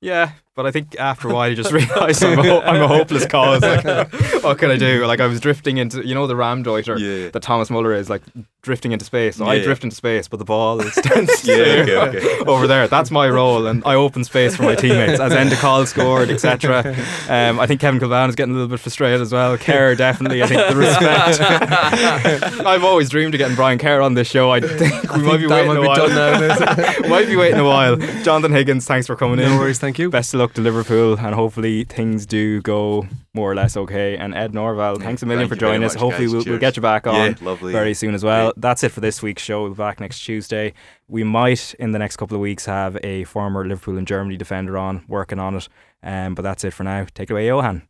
Yeah, but I think after a while you just realise I'm, a ho- I'm a hopeless cause. Like, what can I do? Like I was drifting into, you know, the Raumdeuter Yeah. that Thomas Muller is, like drifting into space. So I drift into space, but the ball is stands Yeah, okay, okay. over there. That's my role, and I open space for my teammates as Endicall scored, etc. Um, I think Kevin Kilbane is getting a little bit frustrated as well. Kerr definitely. I think the respect. I've always dreamed of getting Brian Kerr on this show. I think we might be that waiting might a be while. done now, might be waiting a while. Jonathan Higgins, thanks for coming in. No worries, thank you. Best of luck to Liverpool, and hopefully things do go more or less okay. And Ed Norval, thanks a million Thank for joining us. much, Hopefully we'll, we'll get you back on Yeah, very soon as well. Great. That's it for this week's show. We'll be back next Tuesday. We might in the next couple of weeks have a former Liverpool and Germany defender on working on it. Um, but that's it for now. Take it away, Johan.